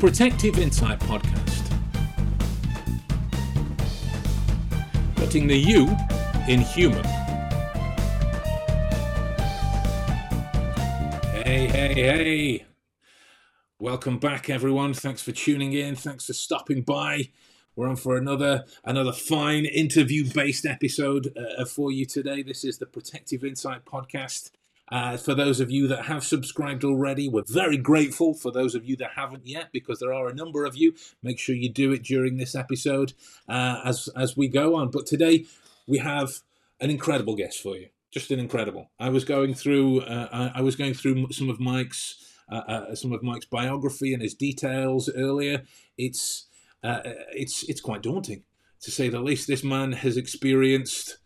Protective Insight Podcast. Putting the you in human. Hey, hey, hey. Welcome back, everyone. Thanks for tuning in. Thanks for stopping by. We're on for another another fine interview-based episode uh, for you today. This is the Protective Insight Podcast. Uh, for those of you that have subscribed already, we're very grateful. For those of you that haven't yet, because there are a number of you, make sure you do it during this episode uh, as as we go on. But today we have an incredible guest for you, just an incredible. I was going through uh, I, I, was going through some of Mike's uh, uh, some of Mike's biography and his details earlier. It's uh, it's it's quite daunting to say the least. This man has experienced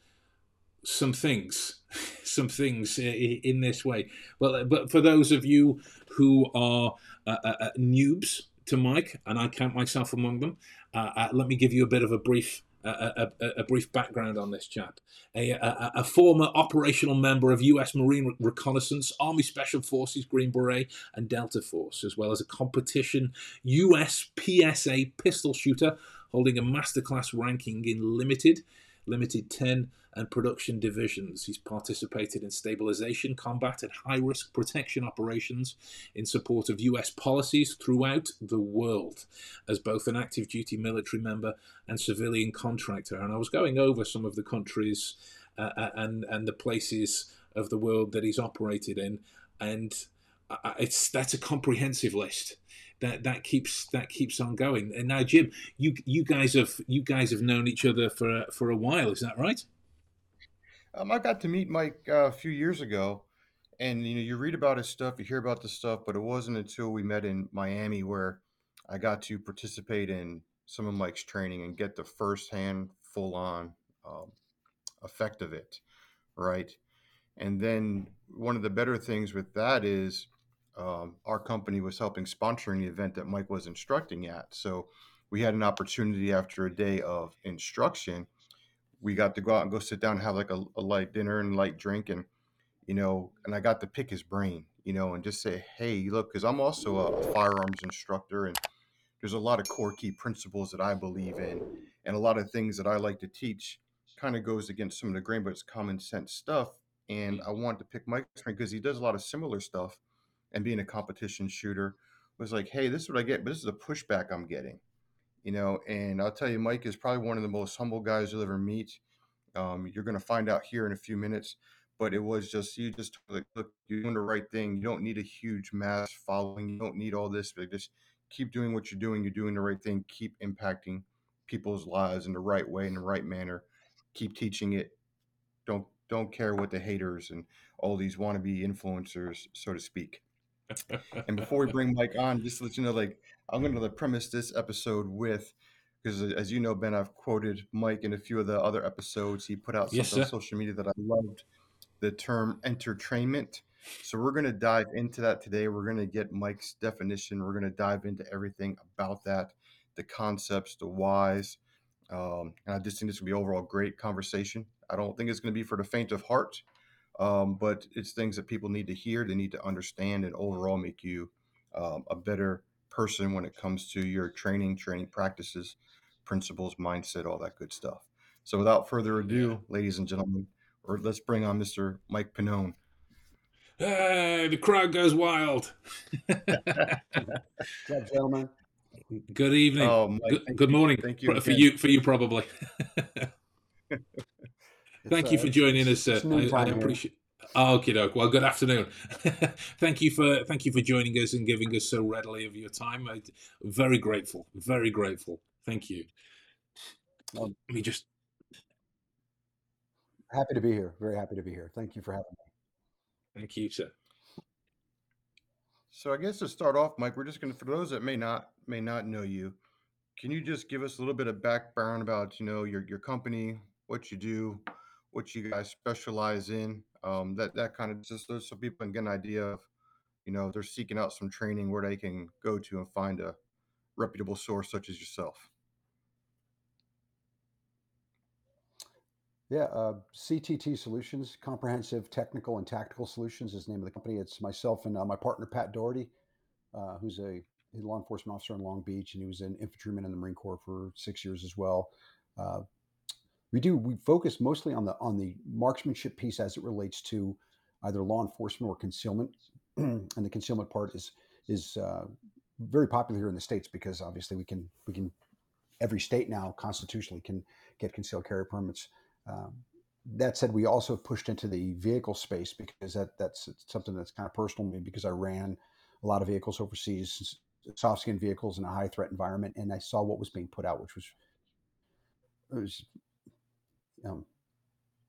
some things some things in this way. Well, but for those of you who are uh, uh, uh, noobs to Mike, and I count myself among them, uh, uh let me give you a bit of a brief. A, a, a, brief background on this chap. A, a, former operational member of U.S. Marine Reconnaissance, Army Special Forces, Green Beret, and Delta Force, as well as a competition U.S. PSA pistol shooter, holding a masterclass ranking in limited, limited 10 and production divisions. He's participated in stabilization, combat, and high risk protection operations in support of US policies throughout the world as both an active duty military member and civilian contractor. And I was going over some of the countries uh, uh and, and the places of the world that he's operated in, and it's that's a comprehensive list that that keeps that keeps on going. And now, Jim, you you guys have you guys have known each other for for a while, is that right? Um, I got to meet Mike uh, a few years ago, and you know, you read about his stuff, you hear about the stuff, but it wasn't until we met in Miami where I got to participate in some of Mike's training and get the firsthand, full-on um, effect of it, right? And then one of the better things with that is um, our company was helping sponsoring the event that Mike was instructing at. So we had an opportunity after a day of instruction we got to go out and go sit down and have like a, a light dinner and light drink and you know and i got to pick his brain you know and just say hey look because i'm also a, firearms instructor and there's a lot of core key principles that i believe in and a lot of things that i like to teach kind of goes against some of the grain but it's common sense stuff and i want to pick mike's brain because he does a lot of similar stuff and being a competition shooter was like hey this is what i get but this is the pushback i'm getting you know, and I'll tell you, Mike is probably one of the most humble guys you'll ever meet. Um, you're going to find out here in a few minutes, but it was just, you just like, look, you're doing the right thing. You don't need a huge mass following. You don't need all this, but just keep doing what you're doing. You're doing the right thing. Keep impacting people's lives in the right way, in the right manner. Keep teaching it. Don't, don't care what the haters and all these wannabe influencers, so to speak. and before we bring Mike on, just to let you know, like I'm going to premise this episode with because as you know, Ben, I've quoted Mike in a few of the other episodes. He put out something yes, on social media that I loved, the term entertrainment. So we're going to dive into that today. We're going to get Mike's definition. We're going to dive into everything about that, the concepts, the whys. Um, and I just think this will be overall great conversation. I don't think it's going to be for the faint of heart, um, but it's things that people need to hear, they need to understand, and overall make you um, a better person when it comes to your training, training practices, principles, mindset, all that good stuff. So without further ado, ladies and gentlemen, or let's bring on Mr. Mike Pannone. Hey, the crowd goes wild. What's gentlemen? Good evening. Oh, Mike, good, good morning. Thank you for you for you probably. thank you for uh, joining us, sir. I, I appreciate. Oh, okay, doke. Well, good afternoon. thank you for thank you for joining us and giving us so readily of your time. I'm very grateful. Very grateful. Thank you. Um, Let me just. Happy to be here. Very happy to be here. Thank you for having me. Thank you, sir. So I guess to start off, Mike, we're just going to for those that may not may not know you, can you just give us a little bit of background about you know your your company, what you do, what you guys specialize in, um, that that kind of just so people can get an idea of, you know, they're seeking out some training where they can go to and find a reputable source such as yourself. Yeah, uh, CTT Solutions, Comprehensive Technical and Tactical Solutions is the name of the company. It's myself and uh, my partner Pat Doherty, uh, who's a law enforcement officer in Long Beach, and he was an infantryman in the Marine Corps for six years as well. We do we focus mostly on the on the marksmanship piece as it relates to either law enforcement or concealment, and the concealment part is is uh, very popular here in the states because obviously we can we can every state now constitutionally can get concealed carry permits. Um, that said, we also pushed into the vehicle space because that that's something that's kind of personal to me because I ran a lot of vehicles overseas, soft skin vehicles in a high threat environment, and I saw what was being put out, which was it was um,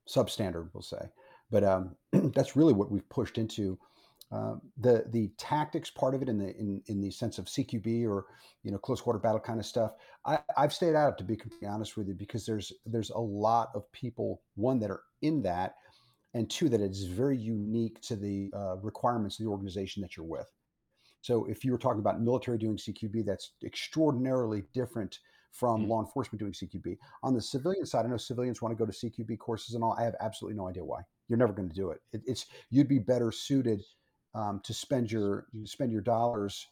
substandard, we'll say. But um, that's really what we've pushed into uh, the the tactics part of it in the in, in the sense of CQB or you know close quarter battle kind of stuff. I, I've stayed out to be completely honest with you because there's there's a lot of people one that are in that, and two that it's very unique to the uh, requirements of the organization that you're with. So if you were talking about military doing CQB, that's extraordinarily different from mm-hmm. law enforcement doing CQB. On the civilian side, I know civilians want to go to CQB courses and all. I have absolutely no idea why. You're never going to do it. it it's you'd be better suited um, to spend your spend your dollars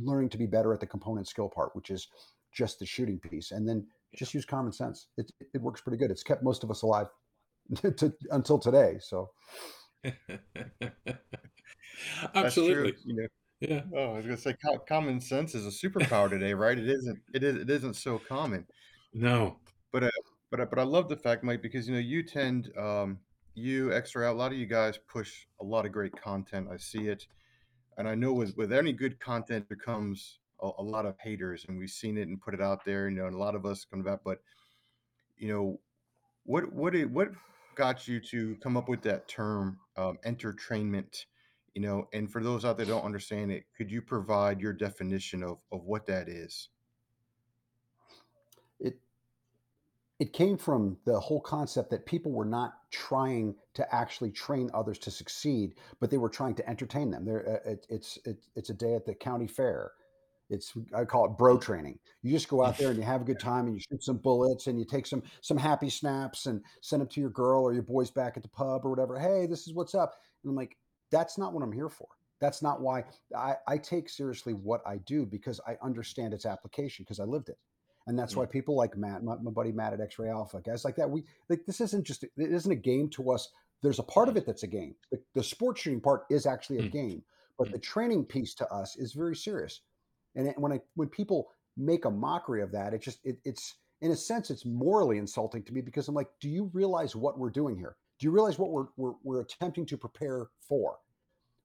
learning to be better at the component skill part, which is just the shooting piece, and then just use common sense. It, it works pretty good. It's kept most of us alive to, until today. So, absolutely, you know. Yeah. Oh, I was gonna say common sense is a superpower today, right? It isn't. It is. It isn't so common. No. But uh, but uh, but I love the fact, Mike, because you know you tend um, you extra out. A lot of you guys push a lot of great content. I see it, and I know with with any good content there comes a, a lot of haters, and we've seen it and put it out there. You know, and a lot of us come back. But you know, what what what got you to come up with that term um, entertrainment? You know, and for those out there don't understand it, could you provide your definition of of what that is? it it came from the whole concept that people were not trying to actually train others to succeed, but they were trying to entertain them. There, uh, it, it's it, it's a day at the county fair. It's I call it bro training. You just go out there and you have a good time and you shoot some bullets and you take some some happy snaps and send them to your girl or your boys back at the pub or whatever. Hey, this is what's up. And I'm like, that's not what I'm here for. That's not why I, I take seriously what I do because I understand its application because I lived it and that's why people like Matt, my, my, buddy Matt at X-Ray Alpha, guys like that. We like this isn't just it isn't a game to us. There's a part of it that's a game. The, the sports shooting part is actually a mm. game, but mm. the training piece to us is very serious. And it, when I when people make a mockery of that, it just it, it's in a sense it's morally insulting to me because I'm like, do you realize what we're doing here? Do you realize what we're we're, we're attempting to prepare for?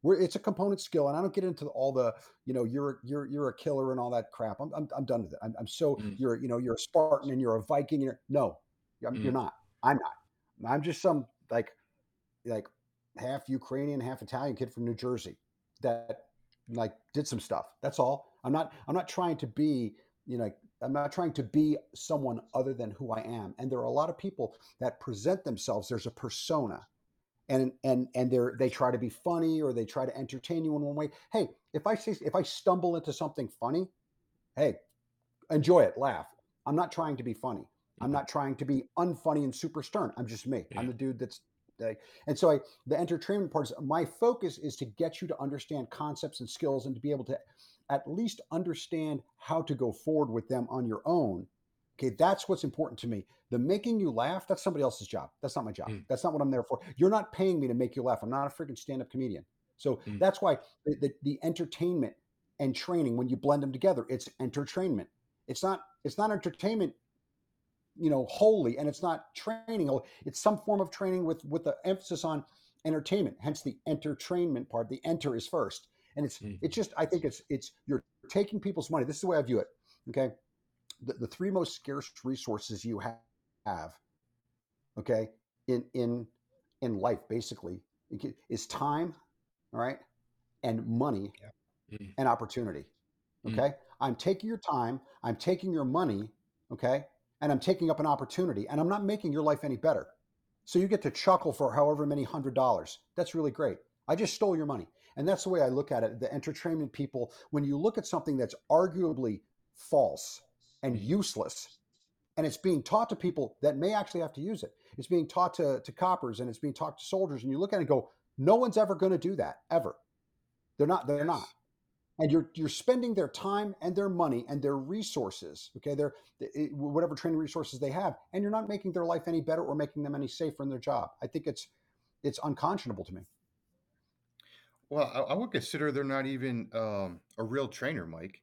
We're, it's a component skill, and I don't get into all the you know you're you're you're a killer and all that crap. I'm I'm, I'm done with it. I'm, I'm so mm. you're you know you're a Spartan and you're a Viking. You're, no, mm. you're not. I'm not. I'm just some like like half Ukrainian, half Italian kid from New Jersey that like did some stuff. That's all. I'm not I'm not trying to be you know I'm not trying to be someone other than who I am. And there are a lot of people that present themselves. There's a persona and and and they're they try to be funny or they try to entertain you in one way. Hey, if I say if I stumble into something funny, hey, enjoy it, laugh. I'm not trying to be funny. I'm mm-hmm. not trying to be unfunny and super stern. I'm just me. Yeah. I'm the dude that's like, and so I the entertainment part is my focus is to get you to understand concepts and skills and to be able to at least understand how to go forward with them on your own Okay, that's what's important to me. The making you laugh, that's somebody else's job. That's not my job. Mm. That's not what I'm there for. You're not paying me to make you laugh. I'm not a freaking stand up comedian. So mm. that's why the, the, the, entertainment and training, when you blend them together, it's entertrainment. It's not, it's not entertainment, you know, wholly, and it's not training. It's some form of training with, with the emphasis on entertainment, hence the entertrainment part. The enter is first. And it's, mm. it's just, I think it's, it's, you're taking people's money. This is the way I view it. Okay the, the three most scarce resources you have, have okay in in in life basically is time all right and money yeah. mm. and opportunity mm. okay mm. i'm taking your time i'm taking your money okay and i'm taking up an opportunity and i'm not making your life any better so you get to chuckle for however many hundred dollars that's really great i just stole your money and that's the way i look at it the entertainment people when you look at something that's arguably false and useless. And it's being taught to people that may actually have to use it. It's being taught to, to coppers and it's being taught to soldiers. And you look at it and go, no one's ever going to do that, ever. They're not, they're yes. not. and you're you're spending their time and their money and their resources okay their whatever training resources they have and you're not making their life any better or making them any safer in their job i think it's it's unconscionable to me well i, I would consider they're not even um, a real trainer mike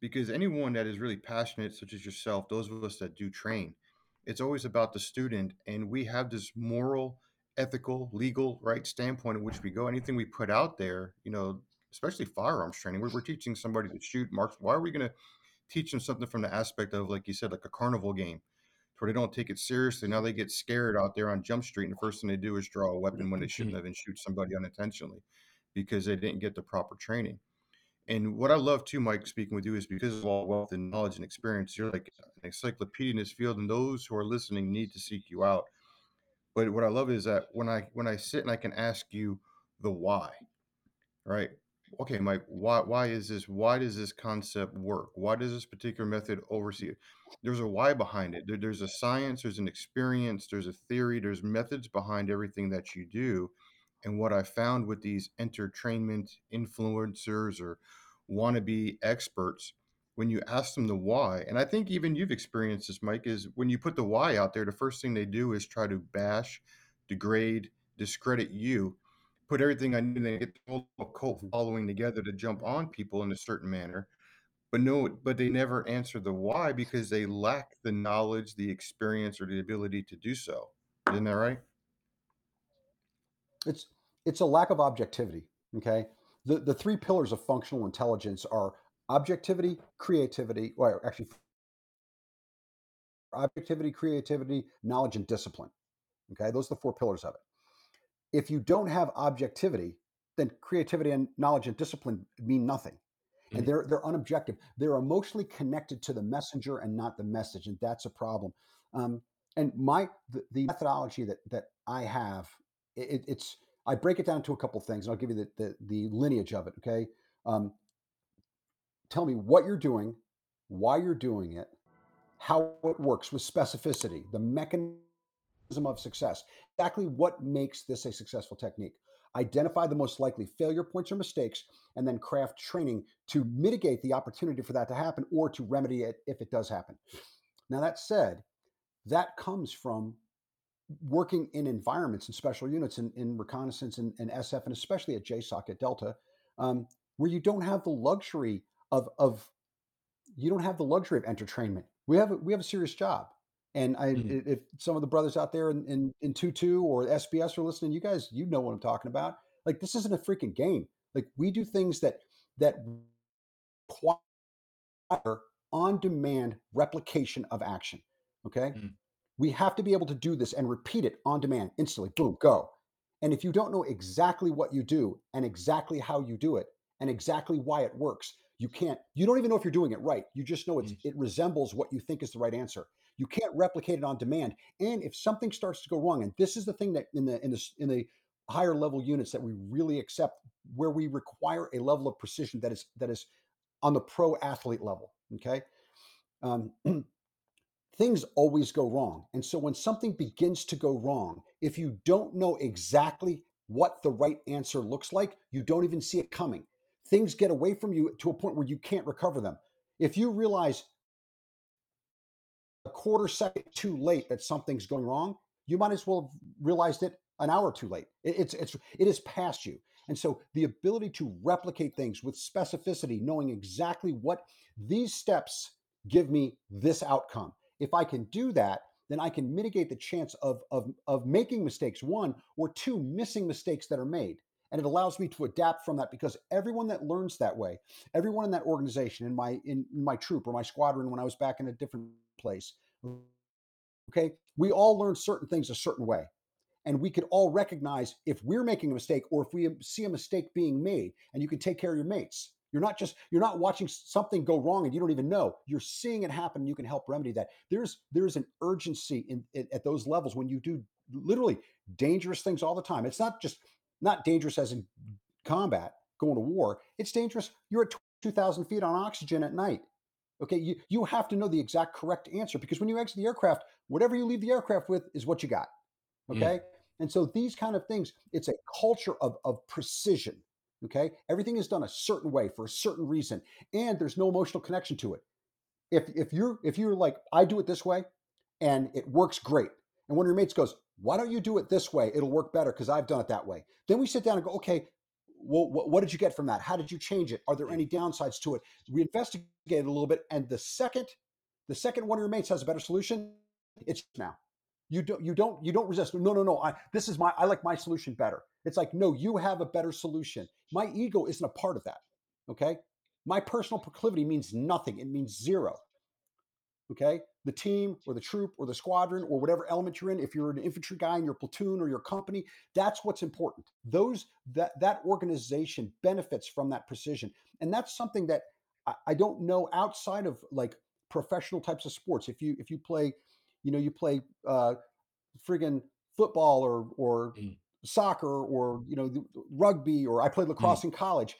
because anyone that is really passionate such as yourself those of us that do train it's always about the student and we have this moral ethical legal right standpoint in which we go anything we put out there you know especially firearms training, where we're teaching somebody to shoot, mark. Why are we going to teach them something from the aspect of, like you said, like a carnival game, where they don't take it seriously? Now they get scared out there on Jump Street, and the first thing they do is draw a weapon when they shouldn't mm-hmm. have and shoot somebody unintentionally because they didn't get the proper training. And what I love too, Mike, speaking with you, is because of all wealth and knowledge and experience, you're like an encyclopedia in this field, and those who are listening need to seek you out. But what I love is that when I when I sit and I can ask you the why, right? okay, Mike, why why is this? Why does this concept work? Why does this particular method oversee it? There's a why behind it. There, there's a science, there's an experience, there's a theory, there's methods behind everything that you do. And what I found with these entertainment influencers or wannabe experts, when you ask them the why, and I think even you've experienced this, Mike, is when you put the why out there, the first thing they do is try to bash, degrade, discredit you put everything I knew and get the whole cult following together to jump on people in a certain manner. But no, but they never answer the why because they lack the knowledge, the experience, or the ability to do so. Isn't that right? It's it's a lack of objectivity. Okay. The the three pillars of functional intelligence are objectivity, creativity, or actually objectivity, creativity, knowledge, and discipline. Okay, those are the four pillars of it if you don't have objectivity, then creativity and knowledge and discipline mean nothing. Mm-hmm. And they're they're unobjective. They're emotionally connected to the messenger and not the message, and that's a problem. Um, and my the, the, methodology that that I have, it, it's I break it down to a couple things, and I'll give you the the, the lineage of it. Okay, um, tell me what you're doing, why you're doing it, how it works with specificity, the mechanism of success. Exactly what makes this a successful technique. Identify the most likely failure points or mistakes, and then craft training to mitigate the opportunity for that to happen or to remedy it if it does happen. Now, that said, that comes from working in environments and special units in, in reconnaissance and, and, SF, and especially at JSOC at Delta, um, where you don't have the luxury of, of you don't have the luxury of entertainment. We have a, we have a serious job. And I, mm. if some of the brothers out there in, in, in 2 or SBS are listening, you guys, you know what I'm talking about. Like, this isn't a freaking game. Like, we do things that, that require on demand replication of action. Okay. Mm. We have to be able to do this and repeat it on demand instantly. Boom, go. And if you don't know exactly what you do and exactly how you do it and exactly why it works, you can't, you don't even know if you're doing it right. You just know it's, mm. it resembles what you think is the right answer. You can't replicate it on demand. And if something starts to go wrong, and this is the thing that in the in the in the higher level units that we really accept, where we require a level of precision that is that is on the pro athlete level. Okay. Um, things always go wrong. And so when something begins to go wrong, if you don't know exactly what the right answer looks like, you don't even see it coming. Things get away from you to a point where you can't recover them. If you realize a quarter second too late that something's going wrong, you might as well have realized it an hour too late. It, it's it's it is past you. And so the ability to replicate things with specificity, knowing exactly what these steps give me this outcome. If I can do that, then I can mitigate the chance of, of, of making mistakes, one, or two, missing mistakes that are made. And it allows me to adapt from that because everyone that learns that way, everyone in that organization, in my in my troop or my squadron when I was back in a different place. Okay. We all learn certain things a certain way. And we could all recognize if we're making a mistake or if we see a mistake being made, and you can take care of your mates. You're not just you're not watching something go wrong and you don't even know. You're seeing it happen. and You can help remedy that. There's there's an urgency in, in at those levels when you do literally dangerous things all the time. It's not just not dangerous as in combat, going to war. It's dangerous. You're at 2,000 feet on oxygen at night. Okay, you, you have to know the exact correct answer because when you exit the aircraft, whatever you leave the aircraft with is what you got. Okay. Mm. And so these kind of things, it's a culture of, of precision. Okay. Everything is done a certain way for a certain reason, and there's no emotional connection to it. If if you're if you're like, I do it this way and it works great. And one of your mates goes, Why don't you do it this way? It'll work better because I've done it that way. Then we sit down and go, Okay, well, what, did you get from that? How did you change it? Are there any downsides to it? We investigate a little bit, and the second the second one of your mates has a better solution, it's now. You don't you don't you don't resist. No, no, no. I this is my I like my solution better. It's like, no, you have a better solution. My ego isn't a part of that. Okay. My personal proclivity means nothing. It means zero. Okay. The team or the troop or the squadron or whatever element you're in, if you're an infantry guy in your platoon or your company, that's what's important. Those that that organization benefits from that precision. And that's something that I, I don't know outside of like professional types of sports. If you if you play, you know, you play uh friggin' football or or mm. Soccer or you know rugby or I played mm. lacrosse mm. in college,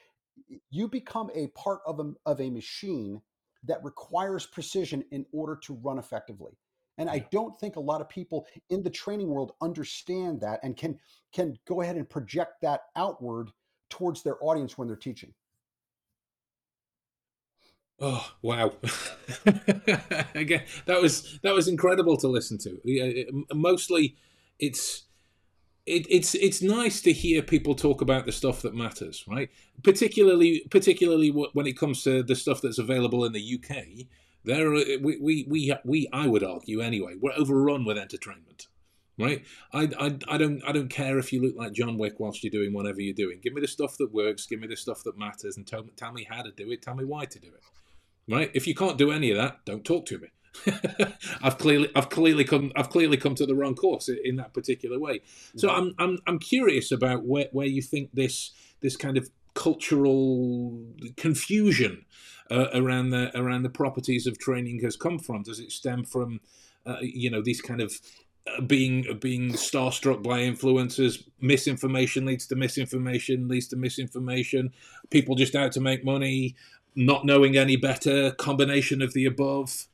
you become a part of a of a machine that requires precision in order to run effectively. And I don't think a lot of people in the training world understand that and can can go ahead and project that outward towards their audience when they're teaching. Oh wow! Again, that was that was incredible to listen to. Mostly, it's it, it's it's nice to hear people talk about the stuff that matters, right? Particularly particularly when it comes to the stuff that's available in the UK. There, we we we, we I would argue anyway, we're overrun with entertainment right? I, I, I don't I don't care if you look like John Wick whilst you're doing whatever you're doing. Give me the stuff that works. Give me the stuff that matters, and tell, tell me how to do it. Tell me why to do it right? If you can't do any of that, don't talk to me. I've clearly, I've clearly come, I've clearly come to the wrong course in that particular way. So yeah. I'm, I'm, I'm curious about where, where you think this, this kind of cultural confusion uh, around the around the properties of training has come from. Does it stem from, uh, you know, these kind of uh, being being starstruck by influencers misinformation leads to misinformation leads to misinformation people just out to make money not knowing any better, combination of the above?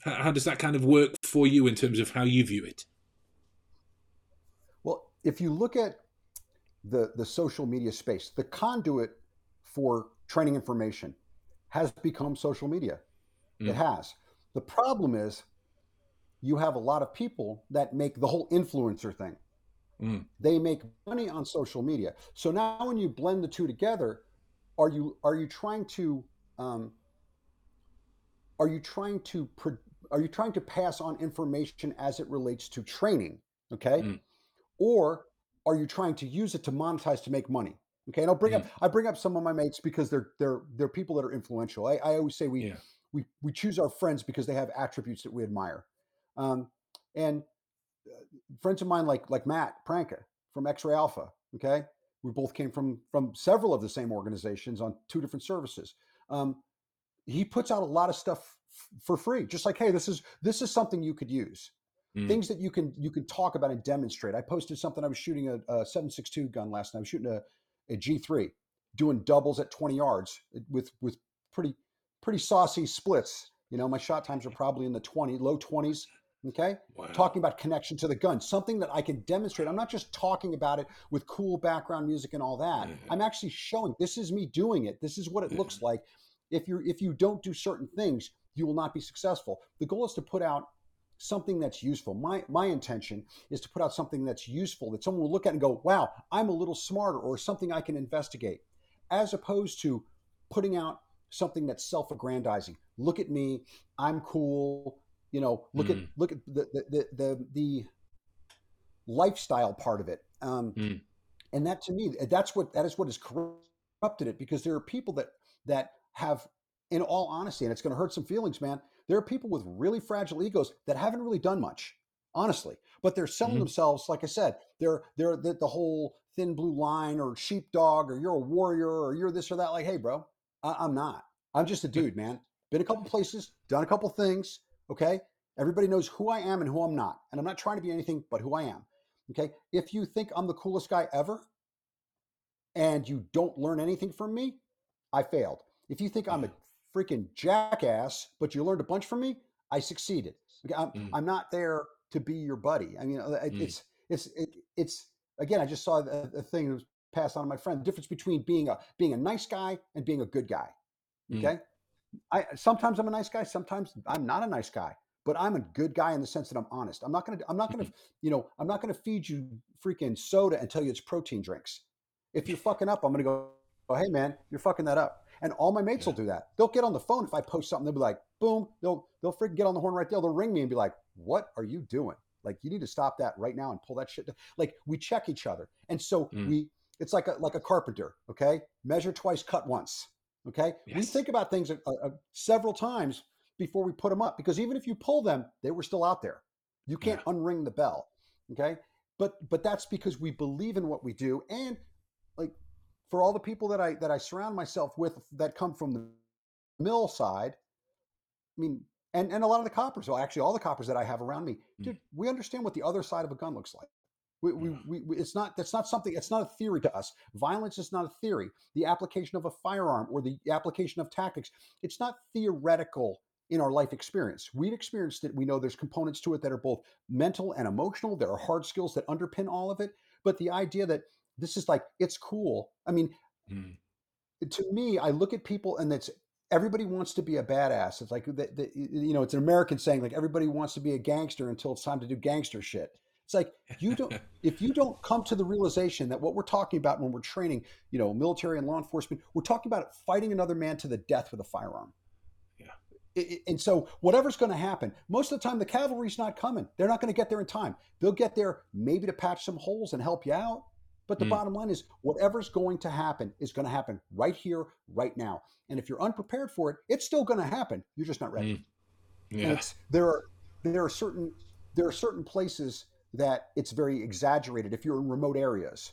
How, how does that kind of work for you in terms of how you view it? Well, if you look at the, the social media space, the conduit for training information has become social media. Mm. It has. The problem is you have a lot of people that make the whole influencer thing. Mm. They make money on social media. So now when you blend the two together, are you are you trying to um, are you trying to are you trying to pass on information as it relates to training okay mm. or are you trying to use it to monetize to make money okay and i'll bring mm. up i bring up some of my mates because they're they're they're people that are influential i, I always say we yeah. we we choose our friends because they have attributes that we admire um, and uh, friends of mine like like matt pranka from x-ray alpha okay we both came from from several of the same organizations on two different services. Um, he puts out a lot of stuff for free, just like, hey, this is this is something you could use. Mm. Things that you can you can talk about and demonstrate. I posted something. I was shooting a, a 762 gun last night. I was shooting a, a G3, doing doubles at 20 yards with with pretty pretty saucy splits. You know, my shot times are probably in the 20 low 20s Okay. Wow. Talking about connection to the gun, something that I can demonstrate. I'm not just talking about it with cool background music and all that. Mm-hmm. I'm actually showing this is me doing it. This is what it mm-hmm. looks like. If you if you don't do certain things, you will not be successful. The goal is to put out something that's useful. My my intention is to put out something that's useful that someone will look at and go, "Wow, I'm a little smarter," or something I can investigate, as opposed to putting out something that's self-aggrandizing. Look at me, I'm cool. You know, look mm. at look at the the, the the the lifestyle part of it. Um, mm. And that to me, that's what that is what has corrupted it because there are people that that have, in all honesty, and it's going to hurt some feelings, man. There are people with really fragile egos that haven't really done much, honestly, but they're selling mm-hmm. themselves. Like I said, they're they're the, the whole thin blue line or sheepdog or you're a warrior or you're this or that. Like, hey, bro, I, I'm not. I'm just a dude, man. Been a couple places, done a couple things, Okay. Everybody knows who I am and who I'm not. And I'm not trying to be anything but who I am. Okay. If you think I'm the coolest guy ever and you don't learn anything from me, I failed. If you think I'm a freaking jackass, but you learned a bunch from me, I succeeded. I'm, mm. I'm not there to be your buddy. I mean, mm. it's, it's, it, it's, again, I just saw a, a thing pass on to my friend. The difference between being a being a nice guy and being a good guy. Mm. Okay. I sometimes I'm a nice guy, sometimes I'm not a nice guy, but I'm a good guy in the sense that I'm honest. I'm not gonna I'm not gonna Mhm. you know I'm not gonna feed you freaking soda and tell you it's protein drinks. If you're fucking up, I'm gonna go, oh hey man, you're fucking that up. And all my mates Yeah. will do that. They'll get on the phone if I post something. They'll be like, boom. They'll they'll freaking get on the horn right there. They'll ring me and be like, what are you doing? Like you need to stop that right now and pull that shit. Down. Like we check each other, and so Mm. we. It's like a like a carpenter. Okay, measure twice, cut once. Okay, we think about things uh, uh, several times before we put them up because even if you pull them, they were still out there. You can't unring the bell. Okay, but but that's because we believe in what we do, and for all the people that I that I surround myself with that come from the mil side, I mean, and and a lot of the coppers, well, actually all the coppers that I have around me, Mm. dude, we understand what the other side of a gun looks like. We, we, we, we, it's not that's not something it's not a theory to us. Violence is not a theory. The application of a firearm or the application of tactics it's not theoretical in our life experience. We've experienced it. We know there's components to it that are both mental and emotional. There are hard skills that underpin all of it. But the idea that this is like it's cool i mean Mm. to me, I look at people and it's everybody wants to be a badass. It's like the, the, you know, it's an American saying like everybody wants to be a gangster until it's time to do gangster shit. It's like you don't if you don't come to the realization that what we're talking about when we're training, you know, military and law enforcement, we're talking about fighting another man to the death with a firearm. Yeah. And so whatever's going to happen, most of the time the cavalry's not coming. They're not going to get there in time. They'll get there maybe to patch some holes and help you out. But the Mm. bottom line is whatever's going to happen is going to happen right here, right now. And if you're unprepared for it, it's still going to happen. You're just not ready. Mm. And Yeah. there are there are certain there are certain places that it's very exaggerated if you're in remote areas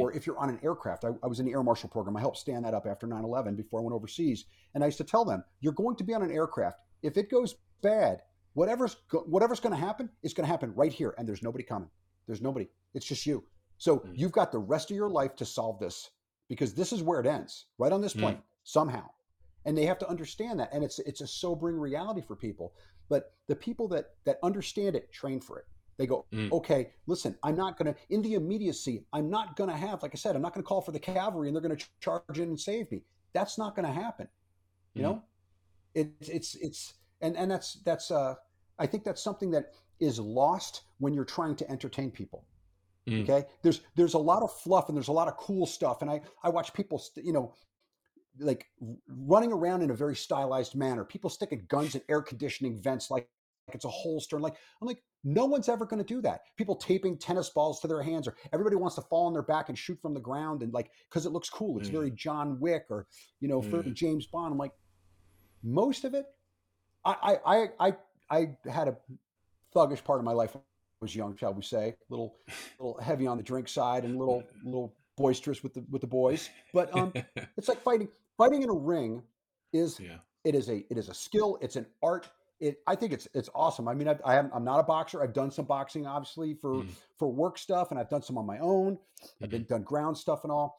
or if you're on an aircraft. I, I was in the Air Marshal program. I helped stand that up after 9-11 before I went overseas. And I used to tell them, you're going to be on an aircraft. If it goes bad, whatever's go- whatever's going to happen is going to happen right here. And there's nobody coming. There's nobody. It's just you. So Mm. you've got the rest of your life to solve this because this is where it ends, right on this Mm. plane, somehow. And they have to understand that. And it's it's a sobering reality for people. But the people that that understand it train for it. They go, Mm. okay, listen, I'm not going to, in the immediacy, I'm not going to have, like I said, I'm not going to call for the cavalry and they're going to charge in and save me. That's not going to happen. You Mm. know, it's, it's, it's, and, and that's, that's, uh, I think that's something that is lost when you're trying to entertain people. Mm. Okay. There's, there's a lot of fluff and there's a lot of cool stuff. And I, I watch people, st- you know, like running around in a very stylized manner. People sticking guns in air conditioning vents like it's a holster. And like, I'm like, no one's ever going to do that. People taping tennis balls to their hands, or everybody wants to fall on their back and shoot from the ground, and like, because it looks cool. It's Mm. very John Wick or you know, Mm. James Bond. I'm like, most of it, I, I, I, I, I had a thuggish part of my life. I was young, shall we say, little, little heavy on the drink side, and little, little boisterous with the with the boys. But um, it's like fighting. Fighting in a ring is yeah. it is a it is a skill. It's an art. It I think it's it's awesome. I mean, I've, I am I'm not a boxer. I've done some boxing, obviously for Mm. for work stuff, and I've done some on my own. I've been done ground stuff and all.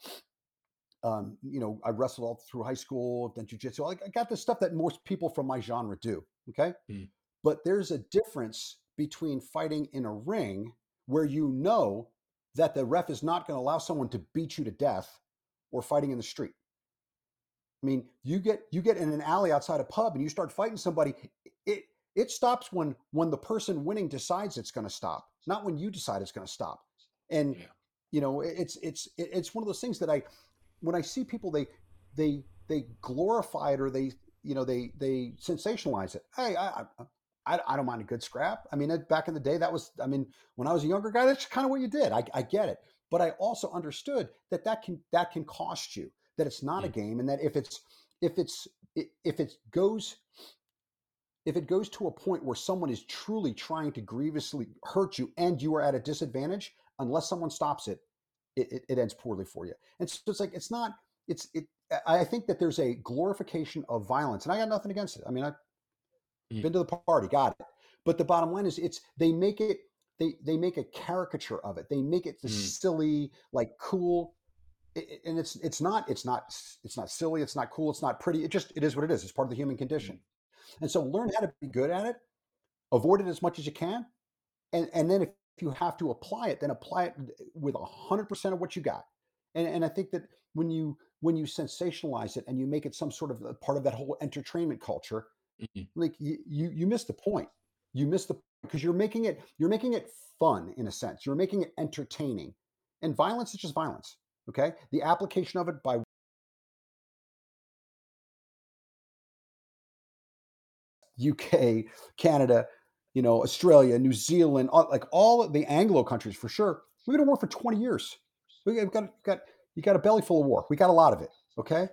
Um, you know, I wrestled all through high school. I've done jujitsu. I I got the stuff that most people from my genre do. Okay, Mm. but there's a difference between fighting in a ring where you know that the ref is not going to allow someone to beat you to death, or fighting in the street. I mean, you get you get in an alley outside a pub and you start fighting somebody. It it stops when when the person winning decides it's going to stop, not when you decide it's going to stop. And Yeah. you know, it's it's it's one of those things that I when I see people they they they glorify it or they you know they they sensationalize it. Hey, I I, I, I don't mind a good scrap. I mean, back in the day, that was I mean, when I was a younger guy, that's kind of what you did. I, I get it, but I also understood that that can that can cost you. That it's not a Mm. game, and that if it's if it's if it goes if it goes to a point where someone is truly trying to grievously hurt you and you are at a disadvantage unless someone stops it it, it, ends poorly for you and so it's like it's not it's it i I think that there's a glorification of violence and i got nothing against it i mean i've Mm. been to the party got it. But the bottom line is it's they make it they they make a caricature of it. They make it the Mm. silly like cool it- and it's it's not it's not it's not silly it's not cool it's not pretty it just it is what it is. It's part of the human condition. And so learn how to be good at it avoid it as much as you can and and then if you have to apply it then apply it with 100% of what you got. And and I think that when you when you sensationalize it and you make it some sort of a part of that whole entertainment culture, Mhm. like you you, you miss the point. You miss the because you're making it you're making it fun in a sense. You're making it entertaining, and violence is just violence. Okay, the application of it by UK, Canada, you know, Australia, New Zealand, like all the Anglo countries for sure. We've been at war for 20 years. We've got, got you got a belly full of war. We got a lot of it. Okay.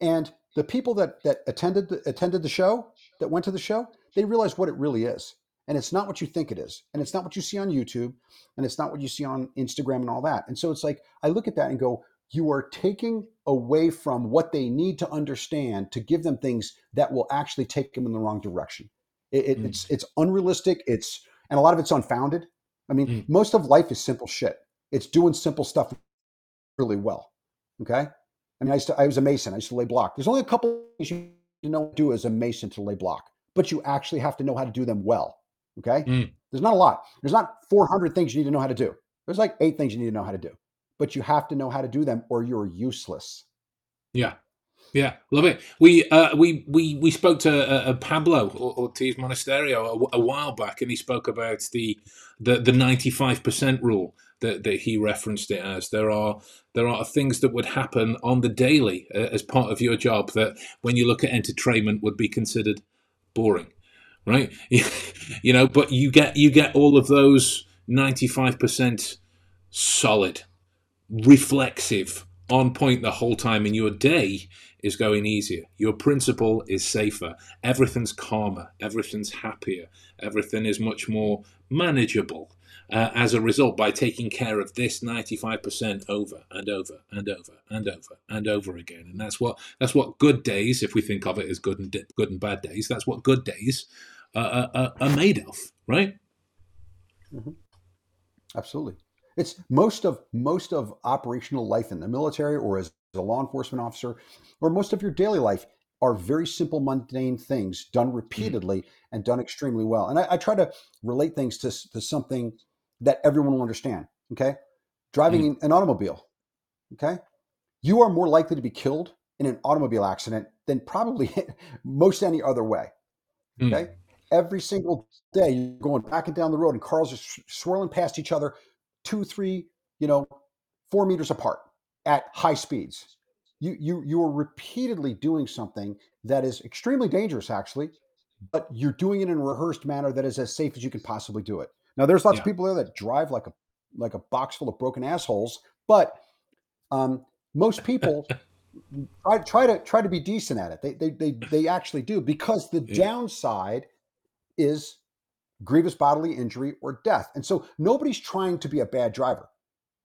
And the people that that attended the, attended the show, that went to the show, they realized what it really is. And it's not what you think it is. And it's not what you see on YouTube. And it's not what you see on Instagram and all that. And so it's like I look at that and go, you are taking away from what they need to understand to give them things that will actually take them in the wrong direction. It, it, Mm. It's it's unrealistic. It's and a lot of it's unfounded. I mean, Mm. most of life is simple shit. It's doing simple stuff really well. Okay. I mean, I used to, I was a mason. I used to lay block. There's only a couple things you you know do as a mason to lay block, but you actually have to know how to do them well. Okay. Mm. There's not a lot. There's not 400 things you need to know how to do. There's like eight things you need to know how to do, but you have to know how to do them or you're useless. Yeah, yeah, love it. We uh, we we we spoke to uh, uh, Pablo Or- Ortiz Monasterio a, a while back, and he spoke about the the the ninety five percent rule that that he referenced it as. There are there are things that would happen on the daily uh, as part of your job that, when you look at entertainment, would be considered boring, right? you know, but you get you get all of those ninety five percent solid reflexive, on point the whole time, and your day is going easier. Your principle is safer. Everything's calmer. Everything's happier. Everything is much more manageable. Uh, as a result, by taking care of this 95% over and over and over and over and over again, and that's what that's what good days, if we think of it as good and good and bad days, that's what good days uh, are, are made of, right? Absolutely. It's most of most of operational life in the military or as a law enforcement officer or most of your daily life are very simple mundane things done repeatedly and done extremely well. And I, I try to relate things to, to something that everyone will understand. Okay. Driving an automobile. Okay. You are more likely to be killed in an automobile accident than probably most any other way. Mm. Okay. Every single day, you're going back and down the road, and cars are swirling past each other, two, three, you know, four meters apart at high speeds. You you you are repeatedly doing something that is extremely dangerous, actually, but you're doing it in a rehearsed manner that is as safe as you can possibly do it. Now, there's lots of people there that drive like a like a box full of broken assholes, but um, most people try try to try to be decent at it. They they they, they actually do because the Yeah. downside is grievous bodily injury or death. And so nobody's trying to be a bad driver.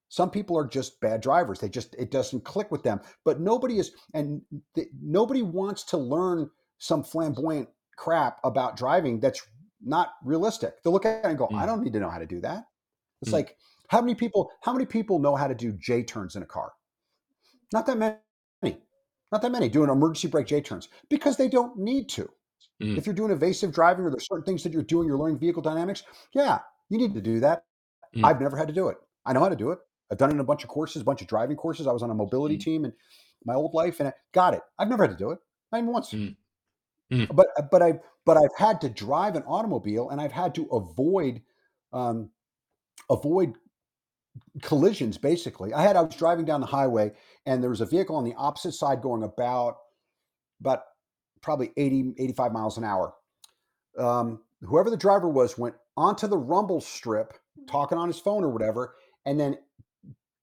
Some people are just bad drivers. They just it doesn't click with them. But nobody is and th- nobody wants to learn some flamboyant crap about driving that's not realistic. They'll look at it and go, "I Mm. don't need to know how to do that." It's Mm. like how many people how many people know how to do J turns in a car? Not that many. Not that many doing emergency brake J turns because they don't need to. Mm. If you're doing evasive driving or there's certain things that you're doing, you're learning vehicle dynamics, yeah, you need to do that. Mm. I've never had to do it. I know how to do it. I've done it in a bunch of courses, a bunch of driving courses. I was on a mobility Mm. team in my old life and I got it. I've never had to do it. Not even once. Mm. Mm. But but I but I've had to drive an automobile and I've had to avoid um, avoid collisions basically. I had I was driving down the highway and there was a vehicle on the opposite side going about about probably 80 85 miles an hour. Um, whoever the driver was went onto the rumble strip talking on his phone or whatever and then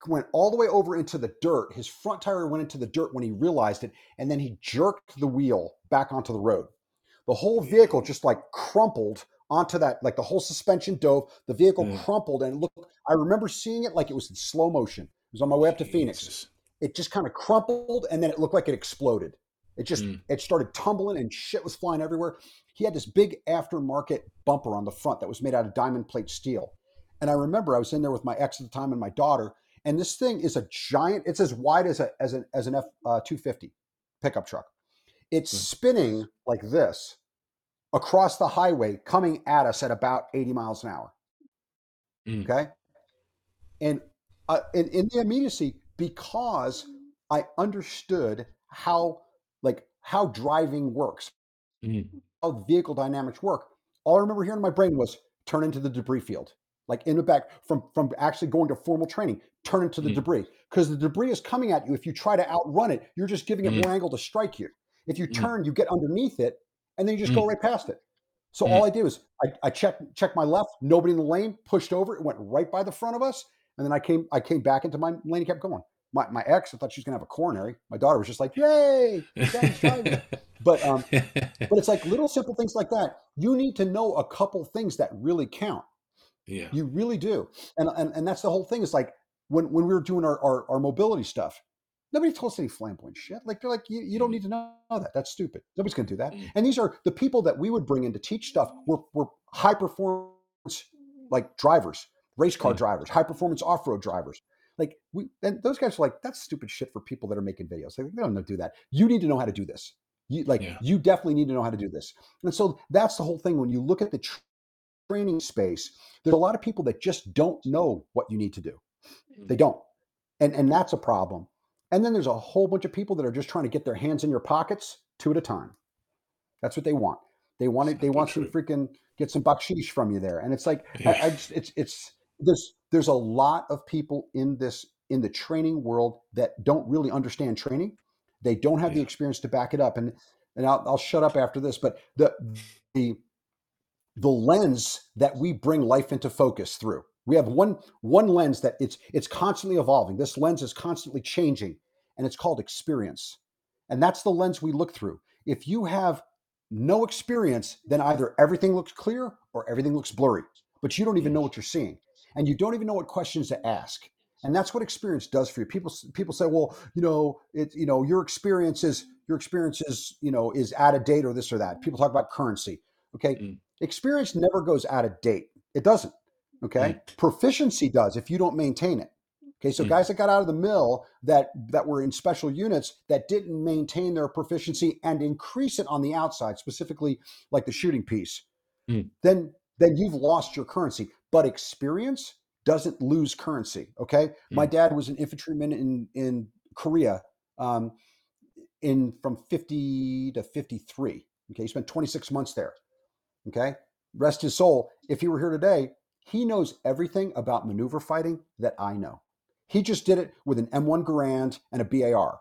went all the way over into the dirt. His front tire went into the dirt when he realized it and then he jerked the wheel back onto the road. The whole vehicle just like crumpled onto that, like the whole suspension dove, the vehicle Yeah. crumpled and it looked, I remember seeing it like it was in slow motion. It was on my way up to Phoenix. It just kind of crumpled and then it looked like it exploded. It just, Mm. it started tumbling and shit was flying everywhere. He had this big aftermarket bumper on the front that was made out of diamond plate steel. And I remember I was in there with my ex at the time and my daughter, and this thing is a giant. It's as wide as a as an as an F uh, two fifty pickup truck. It's Hmm. spinning like this across the highway, coming at us at about eighty miles an hour. Mm. Okay, and uh, in, in the immediacy, because I understood how like how driving works, Mm. how vehicle dynamics work. All I remember hearing in my brain was turn into the debris field. Like in the back from from actually going to formal training, turn into the Mm. debris because the debris is coming at you. If you try to outrun it, you're just giving it more angle to strike you. If you Mm. turn, you get underneath it, and then you just go Mm. right past it. So all I did was I, I checked checked my left, nobody in the lane, pushed over, it went right by the front of us, and then I came I came back into my lane and kept going. My my ex, I thought she was gonna have a coronary. My daughter was just like, "Yay. But um, but it's like little simple things like that. You need to know a couple things that really count. yeah. You really do. And and, and that's the whole thing. Is like when when we were doing our, our, our mobility stuff, nobody told us any flamboyant shit. Like they're like, you, you don't Mm. need to know that. That's stupid. Nobody's gonna do that. Mm. And these are the people that we would bring in to teach stuff were were high performance like drivers, race car Mm. drivers, high performance off-road drivers. Like we and those guys are like, that's stupid shit for people that are making videos. Like, they don't know how to do that. You need to know how to do this. You like Yeah. you definitely need to know how to do this. And so that's the whole thing. When you look at the tr- training space, there's a lot of people that just don't know what you need to do. They don't. And and that's a problem. And then there's a whole bunch of people that are just trying to get their hands in your pockets two at a time. That's what they want. They want it. They want some freaking get some bakshish from you there. And it's like Yeah. I just it's it's there's there's a lot of people in this in the training world that don't really understand training. They don't have the experience to back it up. And and I'll, I'll shut up after this. But the the the lens that we bring life into focus through. We have one one lens that it's it's constantly evolving. This lens is constantly changing, and it's called experience. And that's the lens we look through. If you have no experience, then either everything looks clear or everything looks blurry, but you don't even know mm. what you're seeing, and you don't even know what questions to ask. And that's what experience does for you. People people say, well, you know, it you know your experience is your experience is you know is out of date or this or that. People talk about currency. Okay, Mm. experience never goes out of date. It doesn't. Okay, proficiency does if you don't maintain it. Okay, so Mm. guys that got out of the mil that that were in special units that didn't maintain their proficiency and increase it on the outside, specifically like the shooting piece, Mm. then then you've lost your currency. But experience doesn't lose currency. Okay, my dad was an infantryman in in Korea, um, in from fifty to fifty three. Okay, he spent twenty six months there. Okay, rest his soul. If he were here today, he knows everything about maneuver fighting that I know. He just did it with an M1 Garand and a BAR.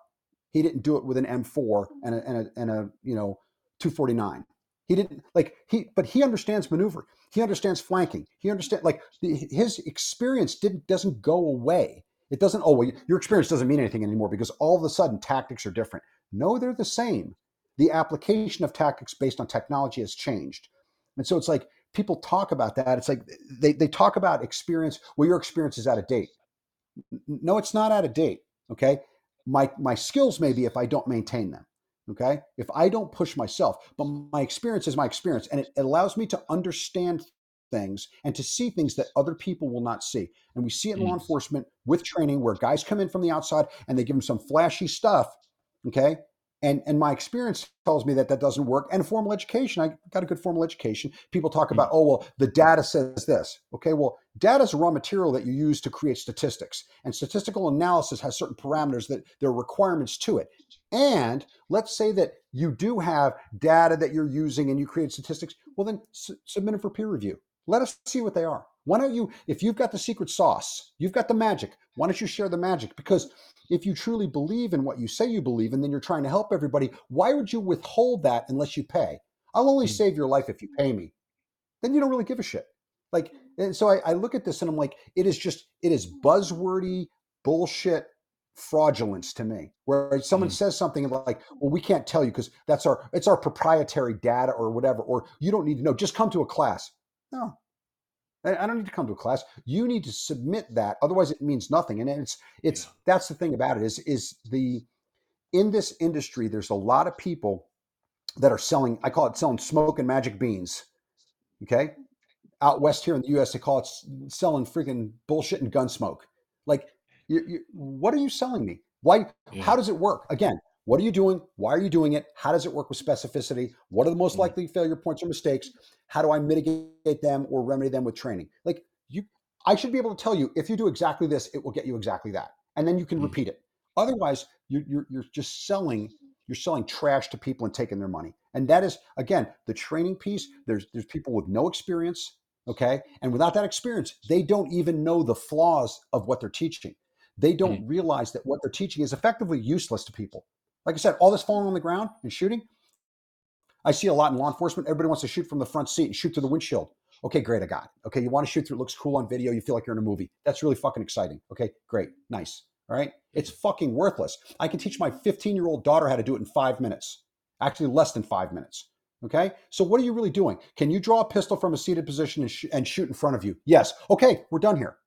He didn't do it with an M4 and a, and a, and a you know 249. He didn't like he, but he understands maneuver. He understands flanking. He understands like the, his experience didn't doesn't go away. It doesn't. Oh well, your experience doesn't mean anything anymore because all of a sudden tactics are different. No, they're the same. The application of tactics based on technology has changed, and so it's like people talk about that. It's like they they talk about experience. Well, your experience is out of date. No, it's not out of date. Okay, my my skills maybe if I don't maintain them. Okay, if I don't push myself, but my experience is my experience, and it, it allows me to understand things and to see things that other people will not see. And we see it in law Mm. enforcement with training where guys come in from the outside and they give them some flashy stuff. Okay. And, and my experience tells me that that doesn't work. And formal education, I got a good formal education. People talk about, oh, well, the data says this. Okay, well, data is raw material that you use to create statistics. And statistical analysis has certain parameters that there are requirements to it. And let's say that you do have data that you're using and you create statistics. Well, then su- submit them for peer review. Let us see what they are. Why don't you, if you've got the secret sauce, you've got the magic, why don't you share the magic? Because if you truly believe in what you say you believe in, then you're trying to help everybody. Why would you withhold that unless you pay? I'll only Mm. save your life if you pay me. Then you don't really give a shit. Like, and so I, I look at this and I'm like, it is just, it is buzzwordy bullshit fraudulence to me where someone Mm. says something like well we can't tell you because that's our it's our proprietary data or whatever or you don't need to know just come to a class no i don't need to come to a class. You need to submit that otherwise it means nothing and it's it's Yeah. that's the thing about it is is the in this industry there's a lot of people that are selling i call it selling smoke and magic beans okay? Out west here in the us they call it selling freaking bullshit and gun smoke. Like you, you, what are you selling me? Why Yeah. how does it work? Again what are you doing why are you doing it how does it work with specificity what are the most Mm. likely failure points or mistakes how do i mitigate them or remedy them with training like you i should be able to tell you if you do exactly this it will get you exactly that and then you can Mm. repeat it. Otherwise, you, you're you're just selling you're selling trash to people and taking their money. And that is again the training piece. There's there's people with no experience, okay, and without that experience, they don't even know the flaws of what they're teaching. They don't realize that what they're teaching is effectively useless to people. Like I said, all this falling on the ground and shooting. I see a lot in law enforcement. Everybody wants to shoot from the front seat and shoot through the windshield. Okay, great, I got it. Okay, you want to shoot through it looks cool on video. You feel like you're in a movie. That's really fucking exciting. Okay, great, nice. All right, it's fucking worthless. I can teach my 15 year old daughter how to do it in five minutes, actually less than five minutes. Okay, so what are you really doing? Can you draw a pistol from a seated position and, sh- and shoot in front of you? Yes. Okay, we're done here.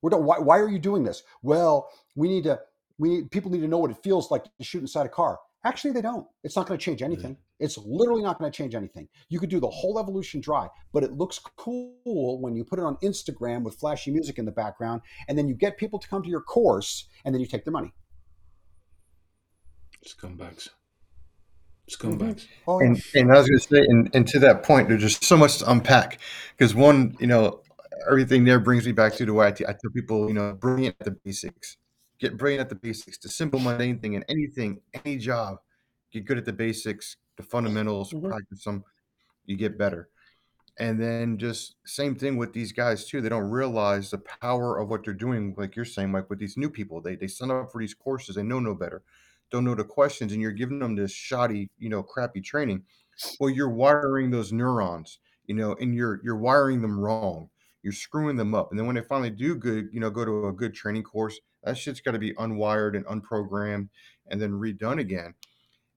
We're done. Why, why are you doing this? Well, we need to. We need, people need to know what it feels like to shoot inside a car. Actually, they don't. It's not going to change anything. It's literally not going to change anything. You could do the whole evolution dry, but it looks cool when you put it on Instagram with flashy music in the background, and then you get people to come to your course, and then you take their money. Scumbags. Scumbags. Mm-hmm. Oh, And, and I was going to say, and, and to that point, there's just so much to unpack because one, you know, everything there brings me back to the way I, t- I tell people, you know, brilliant at the basics, get brain at the basics, the simple mundane thing in anything, any job, get good at the basics, the fundamentals, Mhm. practice them, you get better. And then just same thing with these guys too. They don't realize the power of what they're doing, like you're saying, Mike, with these new people. They they sign up for these courses, they know no better, don't know the questions, and you're giving them this shoddy, you know, crappy training. Well, you're wiring those neurons, you know, and you're you're wiring them wrong. You're screwing them up. And then when they finally do good, you know, go to a good training course, that shit's got to be unwired and unprogrammed and then redone again.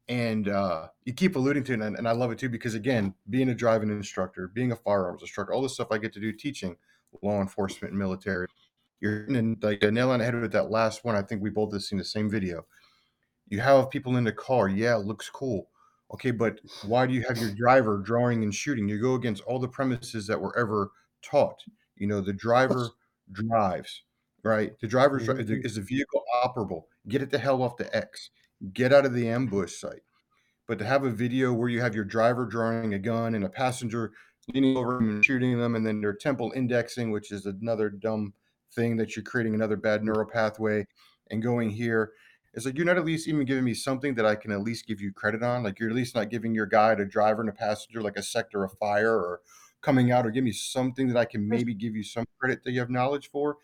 And uh, you keep alluding to it, and, and I love it too, because again, being a driving instructor, being a firearms instructor, all the stuff I get to do teaching law enforcement and military, you're in like a nail on the head with that last one. I think we both have seen the same video. You have people in the car, yeah, it looks cool. Okay, but why do you have your driver drawing and shooting? You go against all the premises that were ever taught. You know, the driver drives, right? The driver is Mhm. is the vehicle operable. Get it the hell off the X. Get out of the ambush site. But to have a video where you have your driver drawing a gun and a passenger leaning over and shooting them, and then their temple indexing, which is another dumb thing that you're creating another bad neural pathway and going here. It's like you're not at least even giving me something that I can at least give you credit on. Like you're at least not giving your guide, a driver, and a passenger like a sector of fire or coming out or give me something that I can maybe give you some credit that you have knowledge for.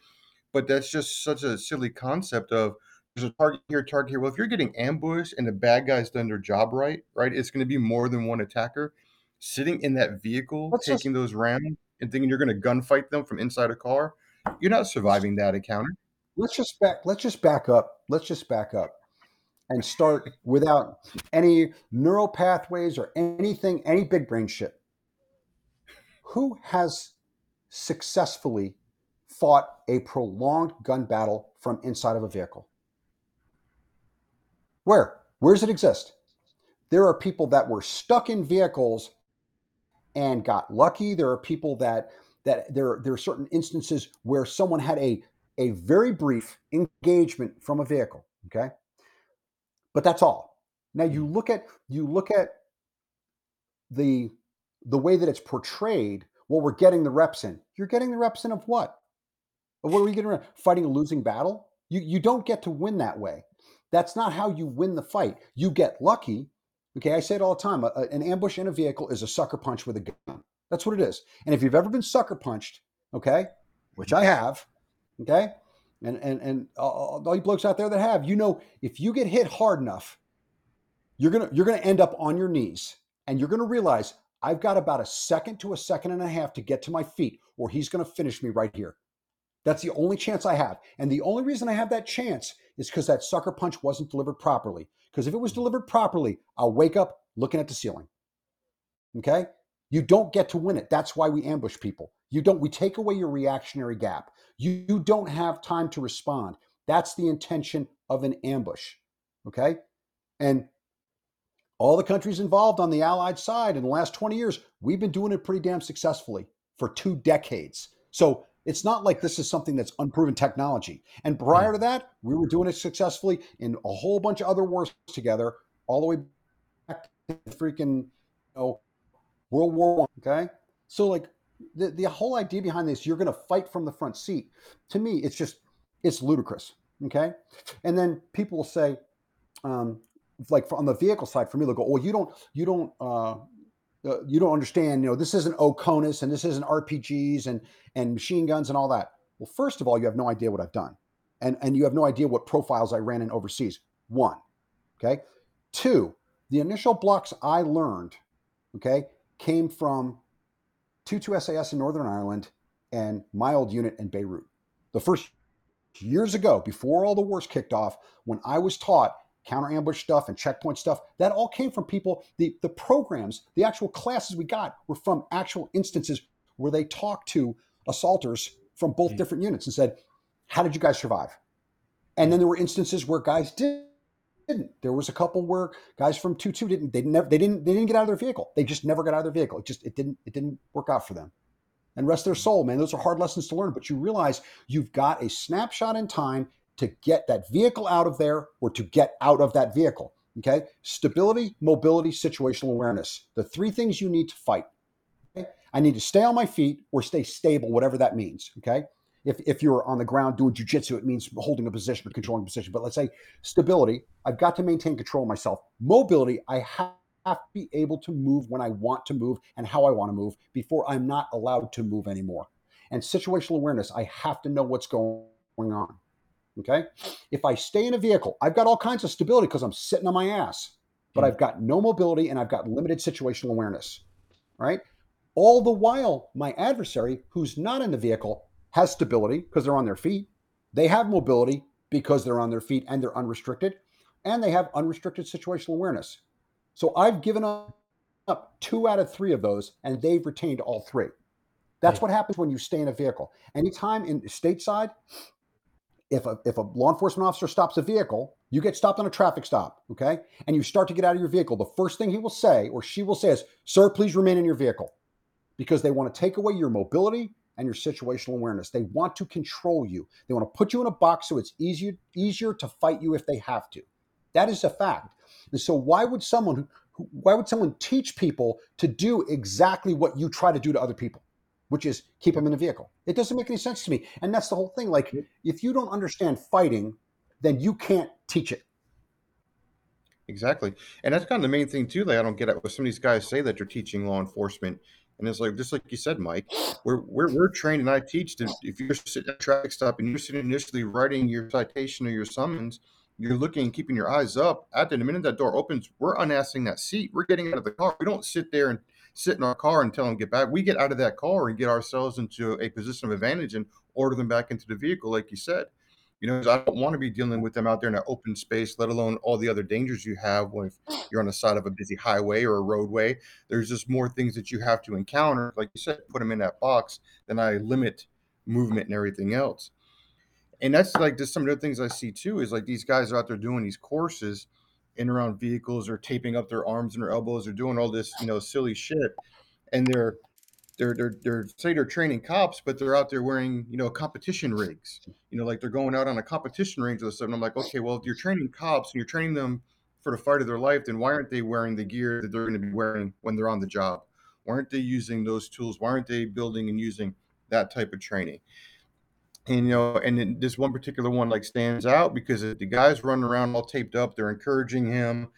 But that's just such a silly concept of there's a target here, target here. Well, if you're getting ambushed and the bad guy's done their job right, right, it's going to be more than one attacker sitting in that vehicle, Let's just- taking those rounds and thinking you're going to gunfight them from inside a car. You're not surviving that encounter. let's just back let's just back up let's just back up and start without any neural pathways or anything any big brain shit who has successfully fought a prolonged gun battle from inside of a vehicle. Where? Where does it exist? There are people that were stuck in vehicles and got lucky. There are people that that there there are certain instances where someone had a a very brief engagement from a vehicle okay? But that's all. Now you look at you look at the the way that it's portrayed well we're getting the reps in. You're getting the reps in of what of what are we getting around? fighting a losing battle? You you don't get to win that way. That's not how you win the fight. You get lucky okay? I say it all the time a- a- an ambush in a vehicle is a sucker punch with a gun. That's what it is. And if you've ever been sucker punched okay which i have okay? And and and all all you blokes out there that have you know if you get hit hard enough you're gonna you're gonna end up on your knees. And you're gonna realize i've got about a second to a second and a half to get to my feet or he's gonna finish me right here that's the only chance i have. And the only reason i have that chance is because that sucker punch wasn't delivered properly. Because if it was delivered properly i'll wake up looking at the ceiling. Okay? You don't get to win it. That's why we ambush people. You don't we take away your reactionary gap. You, you don't have time to respond. That's the intention of an ambush. Okay? And all the countries involved on the allied side in the last 20 years we've been doing it pretty damn successfully for two decades. So it's not like this is something that's unproven technology and prior to that we were doing it successfully in a whole bunch of other wars together all the way back to freaking you know World War One. Okay, so like the the whole idea behind this, you're going to fight from the front seat. To me, it's just it's ludicrous. Okay, and then people will say, um, like on the vehicle side, for me, they'll go, "Well, you don't, you don't, uh, uh, you don't understand. You know, this isn't OCONUS and this isn't RPGs and and machine guns and all that." Well, first of all, you have no idea what I've done, and and you have no idea what profiles I ran in overseas. One, okay. Two, the initial blocks I learned, okay, came from 2-2 SAS in Northern Ireland and my old unit in Beirut. The first years ago, before all the wars kicked off, when I was taught counter ambush stuff and checkpoint stuff, that all came from people. The, the programs, the actual classes we got were from actual instances where they talked to assaulters from both mm-hmm. different units and said, How did you guys survive? And then there were instances where guys did didn't. There was a couple where guys from two two didn't. They never. They didn't. They didn't get out of their vehicle. They just never got out of their vehicle. It just. It didn't. It didn't work out for them. And rest their soul, man. Those are hard lessons to learn. But you realize you've got a snapshot in time to get that vehicle out of there or to get out of that vehicle. Okay. Stability, mobility, situational awareness. The three things you need to fight. Okay? I need to stay on my feet or stay stable, whatever that means. Okay. If, if you're on the ground doing jujitsu, it means holding a position or controlling a position. But let's say stability, I've got to maintain control of myself. Mobility, I have to be able to move when I want to move and how I want to move before I'm not allowed to move anymore. And situational awareness, I have to know what's going on. Okay. If I stay in a vehicle, I've got all kinds of stability because I'm sitting on my ass, but I've got no mobility and I've got limited situational awareness. Right. All the while, my adversary, who's not in the vehicle, has stability because they're on their feet. They have mobility because they're on their feet and they're unrestricted. And they have unrestricted situational awareness. So I've given up two out of three of those, and they've retained all three. That's what happens when you stay in a vehicle. Anytime in stateside, if a, if a law enforcement officer stops a vehicle, you get stopped on a traffic stop, okay? And you start to get out of your vehicle. The first thing he will say or she will say is, Sir, please remain in your vehicle. Because they want to take away your mobility and your situational awareness. They want to control you. They want to put you in a box so it's easier easier to fight you if they have to. That is a fact. And so why would someone who, why would someone teach people to do exactly what you try to do to other people, which is keep them in a vehicle? It doesn't make any sense to me. And that's the whole thing. Like if you don't understand fighting, then you can't teach it. Exactly. And that's kind of the main thing too. Like I don't get it. Some of these guys say that you're teaching law enforcement and it's like just like you said, Mike, we're we're, we're trained and I teach that if you're sitting at a traffic stop and you're sitting initially writing your citation or your summons, you're looking and keeping your eyes up. At the minute that door opens, we're unassing that seat. We're getting out of the car. We don't sit there and sit in our car and tell them get back. We get out of that car and get ourselves into a position of advantage and order them back into the vehicle, like you said. You know, I don't want to be dealing with them out there in an open space, let alone all the other dangers you have when mm. you're on the side of a busy highway or a roadway. There's just more things that you have to encounter. Like you said, put them in that box, then I limit movement and everything else. And that's like just some of the things I see too is like these guys are out there doing these courses in around vehicles or taping up their arms and their elbows or doing all this, you know, silly shit. And they're they're they're they're say they're training cops, but they're out there wearing you know competition rigs. You know, like they're going out on a competition range or something. I'm like, okay, well, if you're training cops and you're training them for the fight of their life, then why aren't they wearing the gear that they're going to be wearing when they're on the job? Why aren't they using those tools? Why aren't they building and using that type of training? And you know, and then this one particular one like stands out because the guy's running around all taped up. They're encouraging him.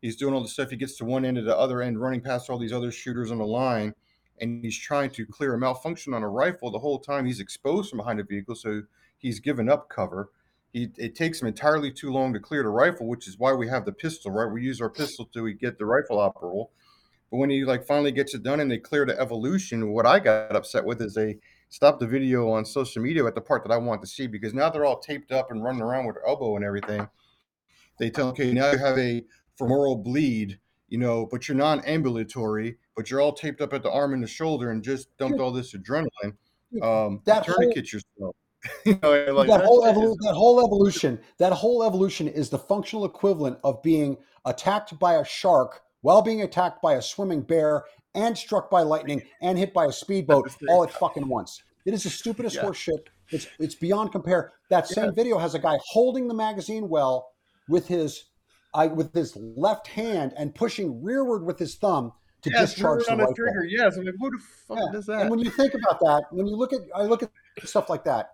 He's doing all the stuff. He gets to one end to the other end, running past all these other shooters on the line and he's trying to clear a malfunction on a rifle the whole time he's exposed from behind a vehicle so he's given up cover he, it takes him entirely too long to clear the rifle which is why we have the pistol right we use our pistol to get the rifle operable but when he like finally gets it done and they clear the evolution what i got upset with is they stopped the video on social media at the part that i want to see because now they're all taped up and running around with their elbow and everything they tell okay now you have a femoral bleed you know, but you're non-ambulatory, but you're all taped up at the arm and the shoulder and just dumped all this adrenaline. Um, that tourniquet yourself. you know, like, that, whole evolu- that whole evolution, that whole evolution is the functional equivalent of being attacked by a shark while being attacked by a swimming bear and struck by lightning and hit by a speedboat all at fucking once. It is the stupidest yeah. horse shit. It's it's beyond compare. That same yeah. video has a guy holding the magazine well with his I, with his left hand and pushing rearward with his thumb to yes, discharge the, the trigger. Yes, I'm like, who the fuck yeah. that? And when you think about that, when you look at, I look at stuff like that.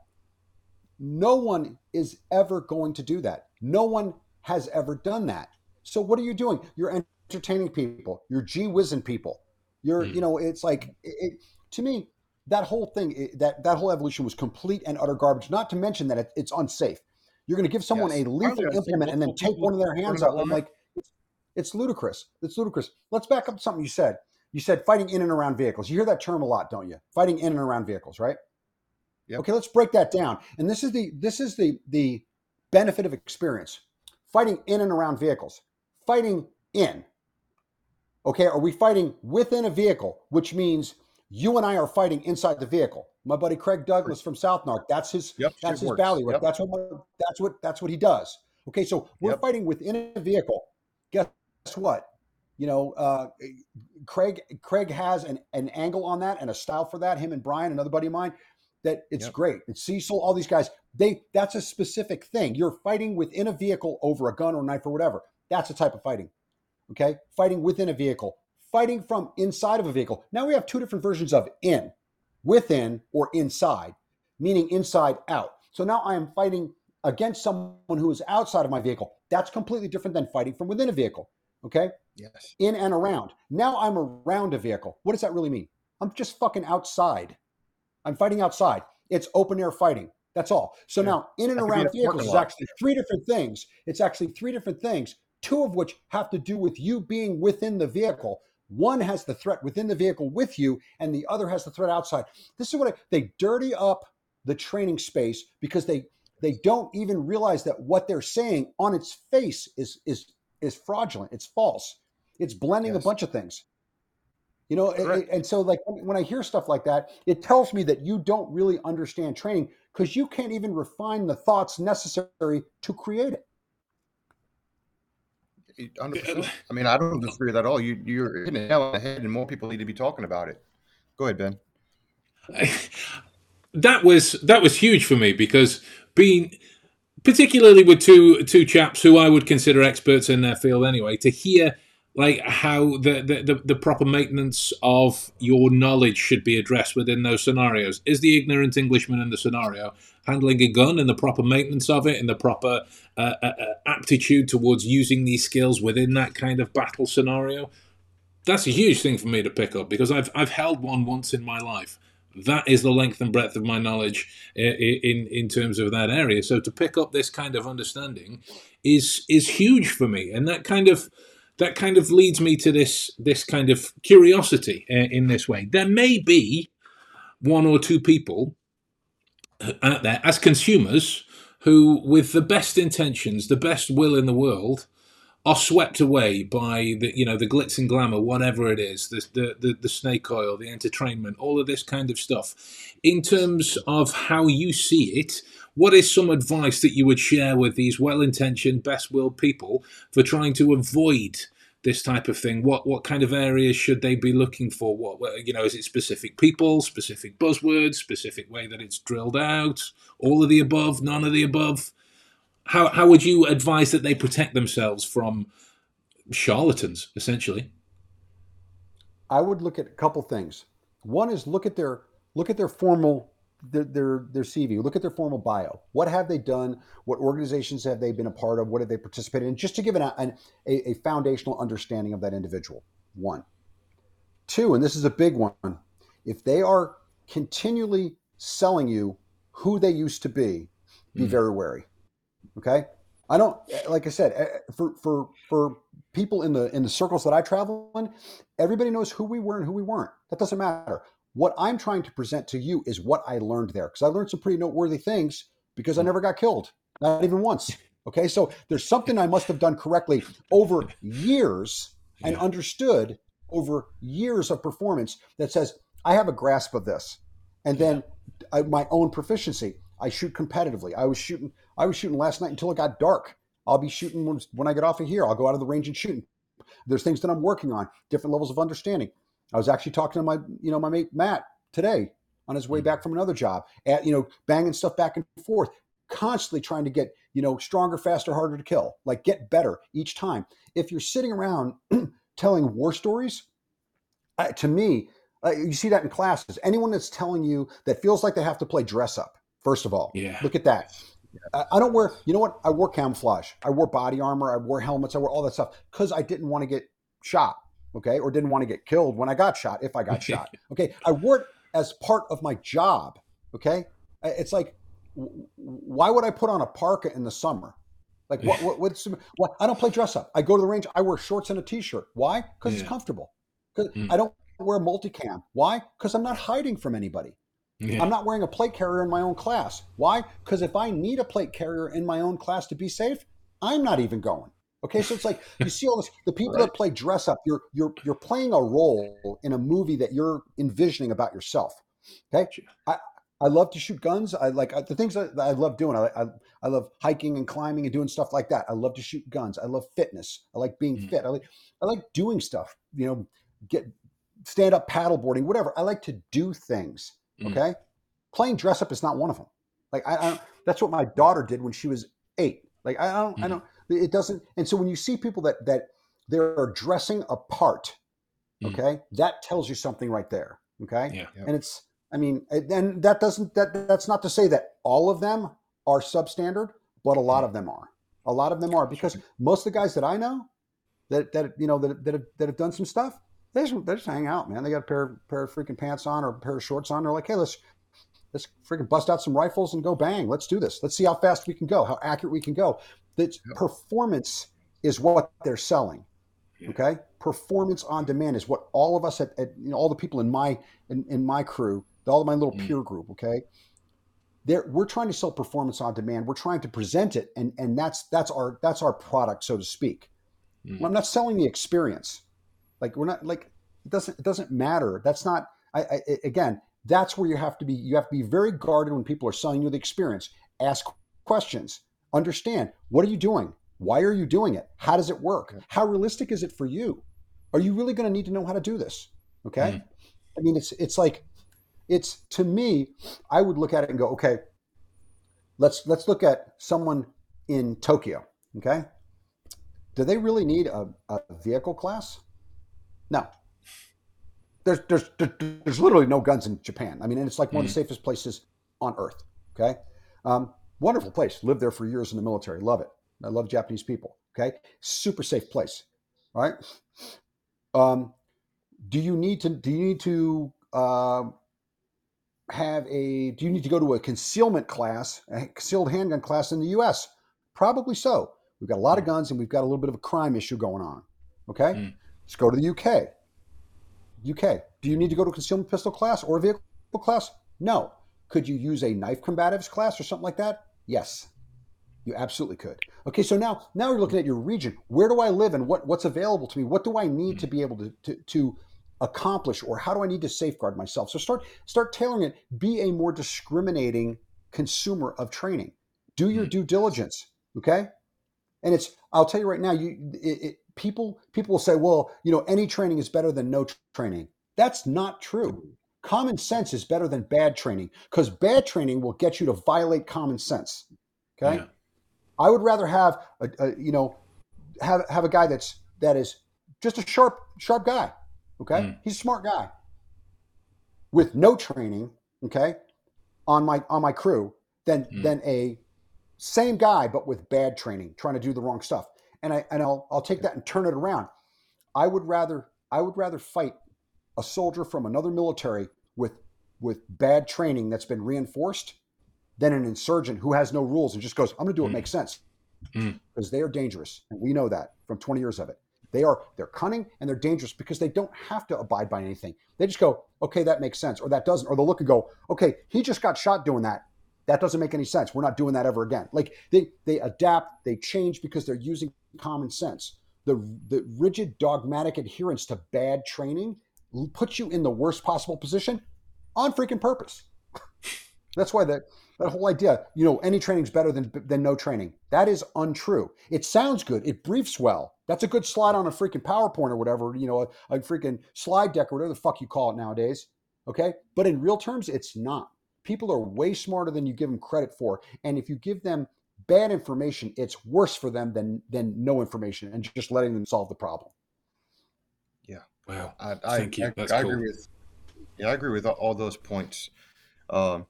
No one is ever going to do that. No one has ever done that. So what are you doing? You're entertaining people. You're gee whizzing people. You're, mm. you know, it's like it, it, to me that whole thing, it, that that whole evolution was complete and utter garbage. Not to mention that it, it's unsafe. You're going to give someone yes. a lethal implement and then take one of their hands out. I'm like, it's, it's ludicrous. It's ludicrous. Let's back up something you said. You said fighting in and around vehicles. You hear that term a lot, don't you? Fighting in and around vehicles, right? Yep. Okay, let's break that down. And this is the this is the the benefit of experience. Fighting in and around vehicles. Fighting in. Okay, are we fighting within a vehicle, which means you and I are fighting inside the vehicle. My buddy Craig Douglas from SouthNarc, that's his yep, that's his valley. Yep. That's what that's what that's what he does. Okay, so we're yep. fighting within a vehicle. Guess what? You know, uh, Craig Craig has an, an angle on that and a style for that. Him and Brian, another buddy of mine, that it's yep. great. And Cecil, all these guys. They that's a specific thing. You're fighting within a vehicle over a gun or knife or whatever. That's a type of fighting. Okay, fighting within a vehicle, fighting from inside of a vehicle. Now we have two different versions of in, within or inside, meaning inside out. So now I am fighting against someone who is outside of my vehicle. That's completely different than fighting from within a vehicle. Okay. Yes. In and around. Now I'm around a vehicle. What does that really mean? I'm just fucking outside. I'm fighting outside. It's open air fighting. That's all. So yeah. now in and around vehicles is actually three different things. It's actually three different things, two of which have to do with you being within the vehicle. One has the threat within the vehicle with you, and the other has the threat outside. This is what I, they dirty up the training space because they they don't even realize that what they're saying on its face is is is fraudulent. It's false. It's blending yes. a bunch of things. You know, it, and so like when I hear stuff like that, it tells me that you don't really understand training because you can't even refine the thoughts necessary to create it. 100%. I mean, I don't disagree with that at all. You, you're hitting it on the head, and more people need to be talking about it. Go ahead, Ben. that was that was huge for me because being particularly with two two chaps who I would consider experts in their field anyway, to hear like how the, the, the, proper maintenance of your knowledge should be addressed within those scenarios. Is the ignorant Englishman in the scenario handling a gun and the proper maintenance of it and the proper uh, uh, uh, aptitude towards using these skills within that kind of battle scenario? That's a huge thing for me to pick up because I've I've held one once in my life. That is the length and breadth of my knowledge in, in in terms of that area. So to pick up this kind of understanding is is huge for me, and that kind of that kind of leads me to this this kind of curiosity uh, in this way. There may be one or two people out there as consumers who, with the best intentions, the best will in the world, are swept away by the you know the glitz and glamour, whatever it is, the the the, the snake oil, the entertainment, all of this kind of stuff. In terms of how you see it, what is some advice that you would share with these well-intentioned, best-willed people for trying to avoid this type of thing? What what kind of areas should they be looking for? What you know, is it specific people, specific buzzwords, specific way that it's drilled out, all of the above, none of the above? How how would you advise that they protect themselves from charlatans, essentially? I would look at a couple things. One is look at their look at their formal their, their their CV. Look at their formal bio. What have they done? What organizations have they been a part of? What have they participated in? Just to give an, an, a, a foundational understanding of that individual. One, two, and this is a big one. If they are continually selling you who they used to be, be mm. very wary. Okay, I don't like I said eh, for for for people in the in the circles that I travel in, everybody knows who we were and who we weren't. That doesn't matter. What I'm trying to present to you is what I learned there because I learned some pretty noteworthy things because I mm. never got killed, not even once. Okay, so there's something I must have done correctly over years and understood over years of performance that says I have a grasp of this, and then I, my own proficiency. I shoot competitively. I was shooting. I was shooting last night until it got dark. I'll be shooting when, when I get off of here. I'll go out of the range and shooting. There's things that I'm working on, different levels of understanding. I was actually talking to my, you know, my mate Matt today on his way mm. back from another job, at you know, banging stuff back and forth, constantly trying to get, you know, stronger, faster, harder to kill, like get better each time. If you're sitting around telling war stories, uh, to me, uh, you see that in classes. Anyone that's telling you that feels like they have to play dress up, First of all, Yeah. look at that. I, I don't wear. You know what? I wore camouflage. I wore body armor. I wore helmets. I wore all that stuff because I didn't want to get shot. Okay, or didn't want to get killed when I got shot. If I got shot. Okay, I wore it as part of my job. Okay, it's like, why would I put on a parka in the summer? Like what? what what's what? I don't play dress up. I go to the range. I wear shorts and a t-shirt. Why? Because Yeah. it's comfortable. Because Mm. I don't wear multicam. Why? Because I'm not hiding from anybody. Yeah. I'm not wearing a plate carrier in my own class. Why? Because if I need a plate carrier in my own class to be safe, I'm not even going. Okay, so it's like you see all this. The people Right. that play dress up, you're you're you're playing a role in a movie that you're envisioning about yourself. Okay, I I love to shoot guns. I like uh, the things that I love doing. I, I I love hiking and climbing and doing stuff like that. I love to shoot guns. I love fitness. I like being Mm. fit. I like I like doing stuff. You know, get stand up paddleboarding, whatever. I like to do things. Mm. Okay, playing dress up is not one of them. Like I, I that's what my daughter did when she was eight. Like I don't, I Mhm. don't. It doesn't. And so when you see people that that they're dressing a part, Mhm. okay, that tells you something right there. Okay, Yeah. Yep. and it's. I mean, and that doesn't that that's not to say that all of them are substandard, but a lot of them are. A lot of them are because most of the guys that I know that that you know that that have, that have done some stuff, they just they just hang out, man. They got a pair pair of freaking pants on or a pair of shorts on. They're like, hey, let's let's freaking bust out some rifles and go bang. Let's do this. Let's see how fast we can go, how accurate we can go. That Yep. performance is what they're selling. Yeah. Okay, performance on demand is what all of us at, at you know all the people in my in, in my crew, all of my little Mm. peer group. Okay, there we're trying to sell performance on demand. We're trying to present it, and and that's that's our that's our product, so to speak. Mm. I'm not selling the experience. Like we're not like it doesn't it doesn't matter. That's not. I I- again. That's where you have to be. You have to be very guarded when people are selling you the experience. Ask questions. Understand what are you doing? Why are you doing it? How does it work? How realistic is it for you? Are you really going to need to know how to do this? Okay. Mhm. I mean, it's it's like it's to me. I would look at it and go, okay. Let's let's look at someone in Tokyo. Okay. Do they really need a, a vehicle class? No. There's, there's there's literally no guns in Japan. I mean, and it's like one of the safest places on earth. Okay, um, wonderful place. Lived there for years in the military. Love it. I love Japanese people. Okay, super safe place. All right. Um, do you need to? Do you need to um have a? Do you need to go to a concealment class, a concealed handgun class in the U.S.? Probably so. We've got a lot of guns and we've got a little bit of a crime issue going on. Okay, Mm. let's go to the UK. UK. Do you need to go to a concealment pistol class or a vehicle class? No. Could you use a knife combatives class or something like that? Yes. You absolutely could. Okay, so now now you're looking at your region. Where do I live and what, what's available to me? What do I need to be able to, to, to accomplish or how do I need to safeguard myself? So start start tailoring it. Be a more discriminating consumer of training. Do your Mhm. due diligence. Okay? And it's I'll tell you right now, you it, it, people people will say, well, you know, any training is better than no tr- training. That's not true. Common sense is better than bad training because bad training will get you to violate common sense. Okay, Yeah. I would rather have a, a you know have have a guy that's that is just a sharp sharp guy. Okay, Mm. he's a smart guy with no training. Okay, on my on my crew than Mm. than a same guy but with bad training trying to do the wrong stuff and i and i'll i'll take that and turn it around i would rather i would rather fight a soldier from another military with with bad training that's been reinforced than an insurgent who has no rules and just goes i'm going to do what Mm. makes sense. Mm. because they are dangerous and we know that from 20 years of it. They are they're cunning and they're dangerous because they don't have to abide by anything. They just go okay that makes sense or that doesn't or they'll look and go okay he just got shot doing that. That doesn't make any sense. We're not doing that ever again. Like they they adapt they change because they're using common sense. The the rigid dogmatic adherence to bad training puts you in the worst possible position on freaking purpose. That's why that that whole idea you know any training's better than than no training. That is untrue. It sounds good. It briefs well. That's a good slide on a freaking powerpoint or whatever you know a, a freaking slide deck or whatever the fuck you call it nowadays okay? But in real terms it's not. People are way smarter than you give them credit for. And if you give them bad information it's worse for them than than no information and just letting them solve the problem Wow. I, I, Thank you. I, That's I cool. agree with. Yeah, I agree with all, all those points. Um,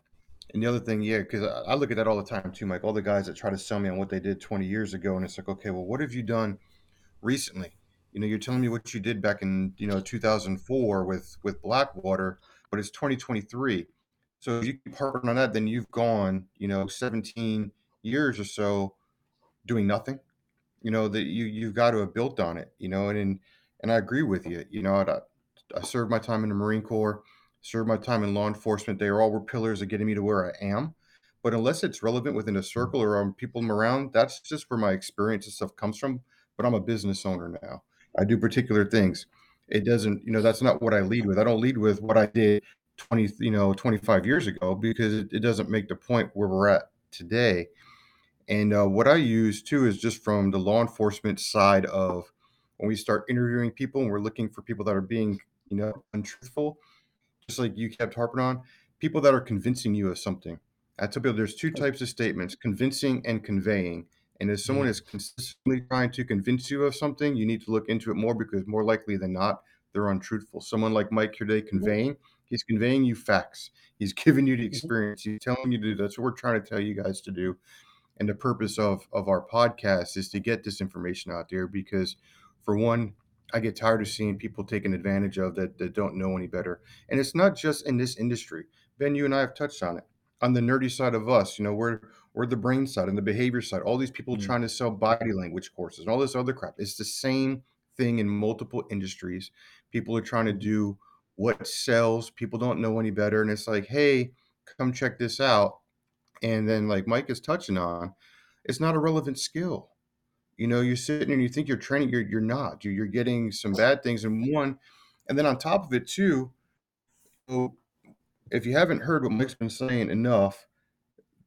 And the other thing, yeah, because I, I look at that all the time too, Mike. All the guys that try to sell me on what they did 20 years ago, and it's like, okay, well, what have you done recently? You know, you're telling me what you did back in you know 2004 with with Blackwater, but it's 2023. So if you keep harping on that, then you've gone, you know, 17 years or so doing nothing. You know that you you've got to have built on it. You know, and and, and I agree with you. You know, I, I served my time in the Marine Corps, served my time in law enforcement. They are all were pillars of getting me to where I am. But unless it's relevant within a circle or um, people around, that's just where my experience and stuff comes from. But I'm a business owner now. I do particular things. It doesn't, you know, that's not what I lead with. I don't lead with what I did 20, you know, 25 years ago because it, it doesn't make the point where we're at today. And uh, what I use too is just from the law enforcement side of when we start interviewing people and we're looking for people that are being, you know, untruthful, just like you kept harping on, people that are convincing you of something. I tell people there's two types of statements convincing and conveying. And if someone mm-hmm. is consistently trying to convince you of something, you need to look into it more because more likely than not, they're untruthful. Someone like Mike here today conveying, he's conveying you facts. He's giving you the mm-hmm. experience. He's telling you to do that's what we're trying to tell you guys to do. And the purpose of of our podcast is to get this information out there because for one, I get tired of seeing people taken advantage of that, that don't know any better. And it's not just in this industry. Ben, you and I have touched on it. On the nerdy side of us, you know, we're we're the brain side and the behavior side. All these people mm-hmm. trying to sell body language courses and all this other crap. It's the same thing in multiple industries. People are trying to do what sells. People don't know any better. And it's like, hey, come check this out. And then, like Mike is touching on, it's not a relevant skill. You know, you're sitting and you think you're training, you're you're not. You're, you're getting some bad things in one, and then on top of it too. So if you haven't heard what Mike's been saying enough,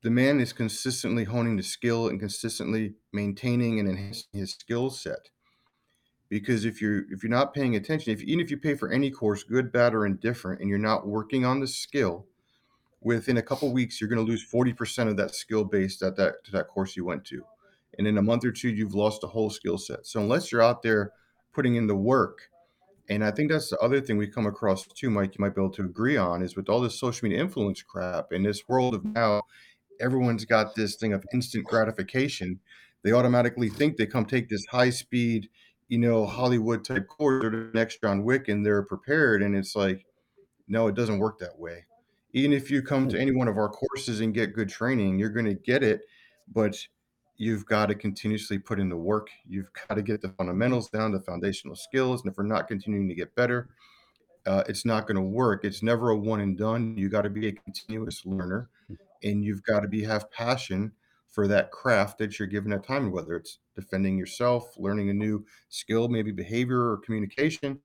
the man is consistently honing the skill and consistently maintaining and enhancing his skill set. Because if you're if you're not paying attention, if even if you pay for any course, good, bad, or indifferent, and you're not working on the skill, within a couple weeks you're going to lose 40% of that skill base at that to that course you went to. And in a month or two, you've lost a whole skill set. So unless you're out there putting in the work and I think that's the other thing we come across too, Mike, you might be able to agree on is with all this social media influence crap in this world of now, everyone's got this thing of instant gratification. They automatically think they come take this high speed, you know, Hollywood type course or the next John Wick and they're prepared. And it's like, no, it doesn't work that way. Even if you come to any one of our courses and get good training, you're going to get it. But you've got to continuously put in the work. You've got to get the fundamentals down, the foundational skills. And if we're not continuing to get better, uh, it's not going to work. It's never a one and done. You got to be a continuous learner, and you've got to be have passion for that craft that you're given that time. Whether it's defending yourself, learning a new skill, maybe behavior or communication,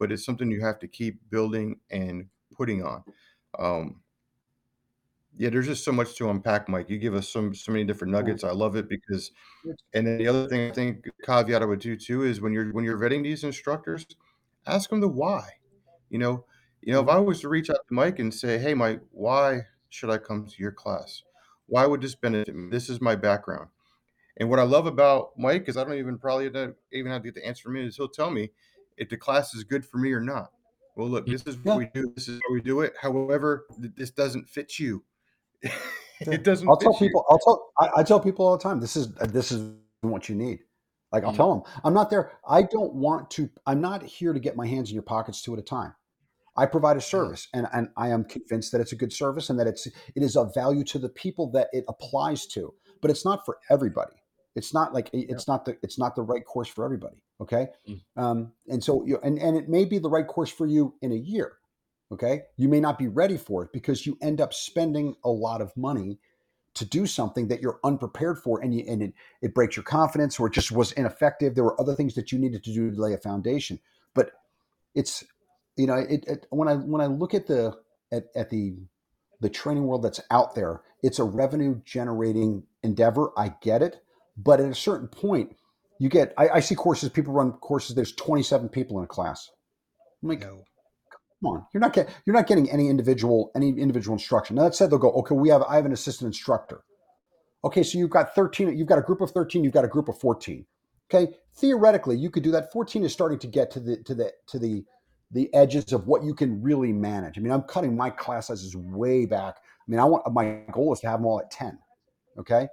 but it's something you have to keep building and putting on. Um, yeah, there's just so much to unpack, Mike. You give us some so many different nuggets. I love it because, and then the other thing I think caveat I would do too is when you're when you're vetting these instructors, ask them the why. You know, you know, if mm-hmm. I was to reach out to Mike and say, "Hey, Mike, why should I come to your class? Why would this benefit me? This is my background." And what I love about Mike is I don't even probably even have to get the answer from him is he'll tell me if the class is good for me or not. Well, look, this is what we do. This is how we do it. However, this doesn't fit you it doesn't. I'll tell you. people. I'll tell. I, I, tell people all the time. This is this is what you need. Like I'll mm tell them. I'm not there. I don't want to. I'm not here to get my hands in your pockets two at a time. I provide a service, and and I am convinced that it's a good service and that it's it is of value to the people that it applies to. But it's not for everybody. It's not like it's yeah. not the it's not the right course for everybody. Okay, mm um, and so you and and it may be the right course for you in a year Okay. You may not be ready for it because you end up spending a lot of money to do something that you're unprepared for and, you, and it, it breaks your confidence or it just was ineffective. There were other things that you needed to do to lay a foundation. But it's, you know, it, it when I when I look at the at, at the the training world that's out there, it's a revenue generating endeavor. I get it. But at a certain point, you get I, I see courses, people run courses, there's 27 people in a class. I'm like, no. Come on, you're not getting you're not getting any individual any individual instruction. Now that said, they'll go, okay, we have I have an assistant instructor. Okay, so you've got 13, you've got a group of 13, you've got a group of 14. Okay, theoretically, you could do that. 14 is starting to get to the to the to the the edges of what you can really manage. I mean, I'm cutting my class sizes way back. I mean, I want my goal is to have them all at 10. Okay.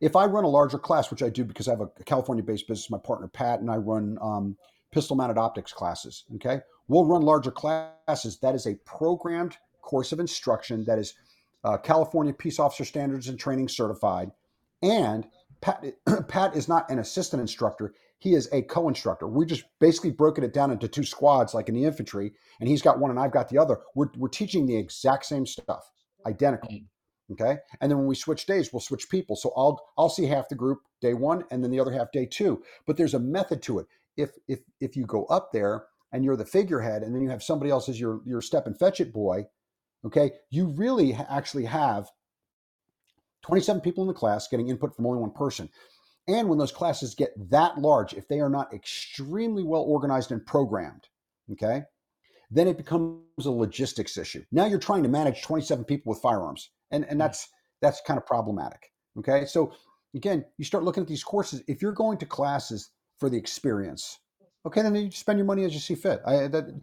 If I run a larger class, which I do because I have a California based business, my partner Pat and I run um, pistol mounted optics classes. Okay. We'll run larger classes. That is a programmed course of instruction that is uh, California Peace Officer Standards and Training certified. And Pat, Pat is not an assistant instructor. He is a co-instructor. We just basically broken it down into two squads, like in the infantry, and he's got one and I've got the other. We're, we're teaching the exact same stuff, identical. Mm. Okay. And then when we switch days, we'll switch people. So I'll I'll see half the group day one and then the other half day two. But there's a method to it. If if if you go up there and you're the figurehead and then you have somebody else as your your step and fetch it boy, okay, you really actually have 27 people in the class getting input from only one person. And when those classes get that large, if they are not extremely well organized and programmed, okay, then it becomes a logistics issue. Now you're trying to manage 27 people with firearms, and, and hmm. that's that's kind of problematic. Okay, so again, you start looking at these courses. If you're going to classes for the experience, okay, then you spend your money as you see fit. I, that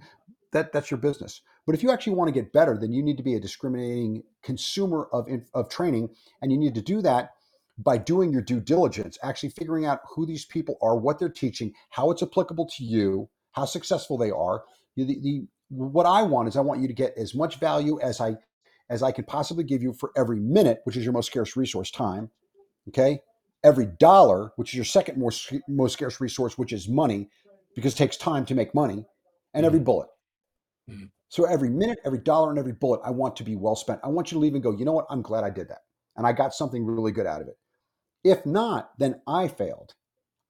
that that's your business. But if you actually want to get better, then you need to be a discriminating consumer of of training, and you need to do that by doing your due diligence, actually figuring out who these people are, what they're teaching, how it's applicable to you, how successful they are. The, the, what I want is I want you to get as much value as I as I can possibly give you for every minute, which is your most scarce resource, time. Okay, every dollar, which is your second most most scarce resource, which is money, because it takes time to make money, and every mm-hmm. bullet. Mm-hmm. So every minute, every dollar, and every bullet, I want to be well spent. I want you to leave and go. You know what? I'm glad I did that, and I got something really good out of it. If not, then I failed,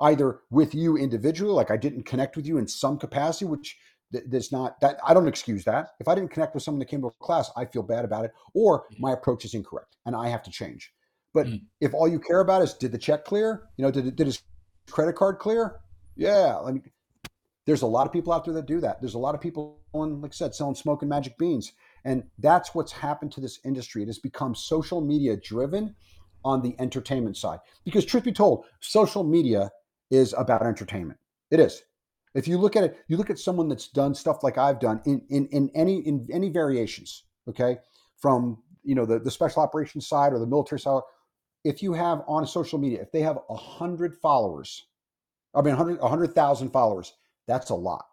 either with you individually, like I didn't connect with you in some capacity, which there's not that I don't excuse that. If I didn't connect with someone that came to a class, I feel bad about it, or mm-hmm. my approach is incorrect and I have to change. But mm. if all you care about is did the check clear? You know, did did his credit card clear? Yeah, mean, there's a lot of people out there that do that. There's a lot of people, like I said, selling smoke and magic beans, and that's what's happened to this industry. It has become social media driven, on the entertainment side. Because, truth be told, social media is about entertainment. It is. If you look at it, you look at someone that's done stuff like I've done in in, in any in any variations, okay, from you know the, the special operations side or the military side. If you have on social media, if they have a hundred followers, I mean, a hundred thousand followers, that's a lot.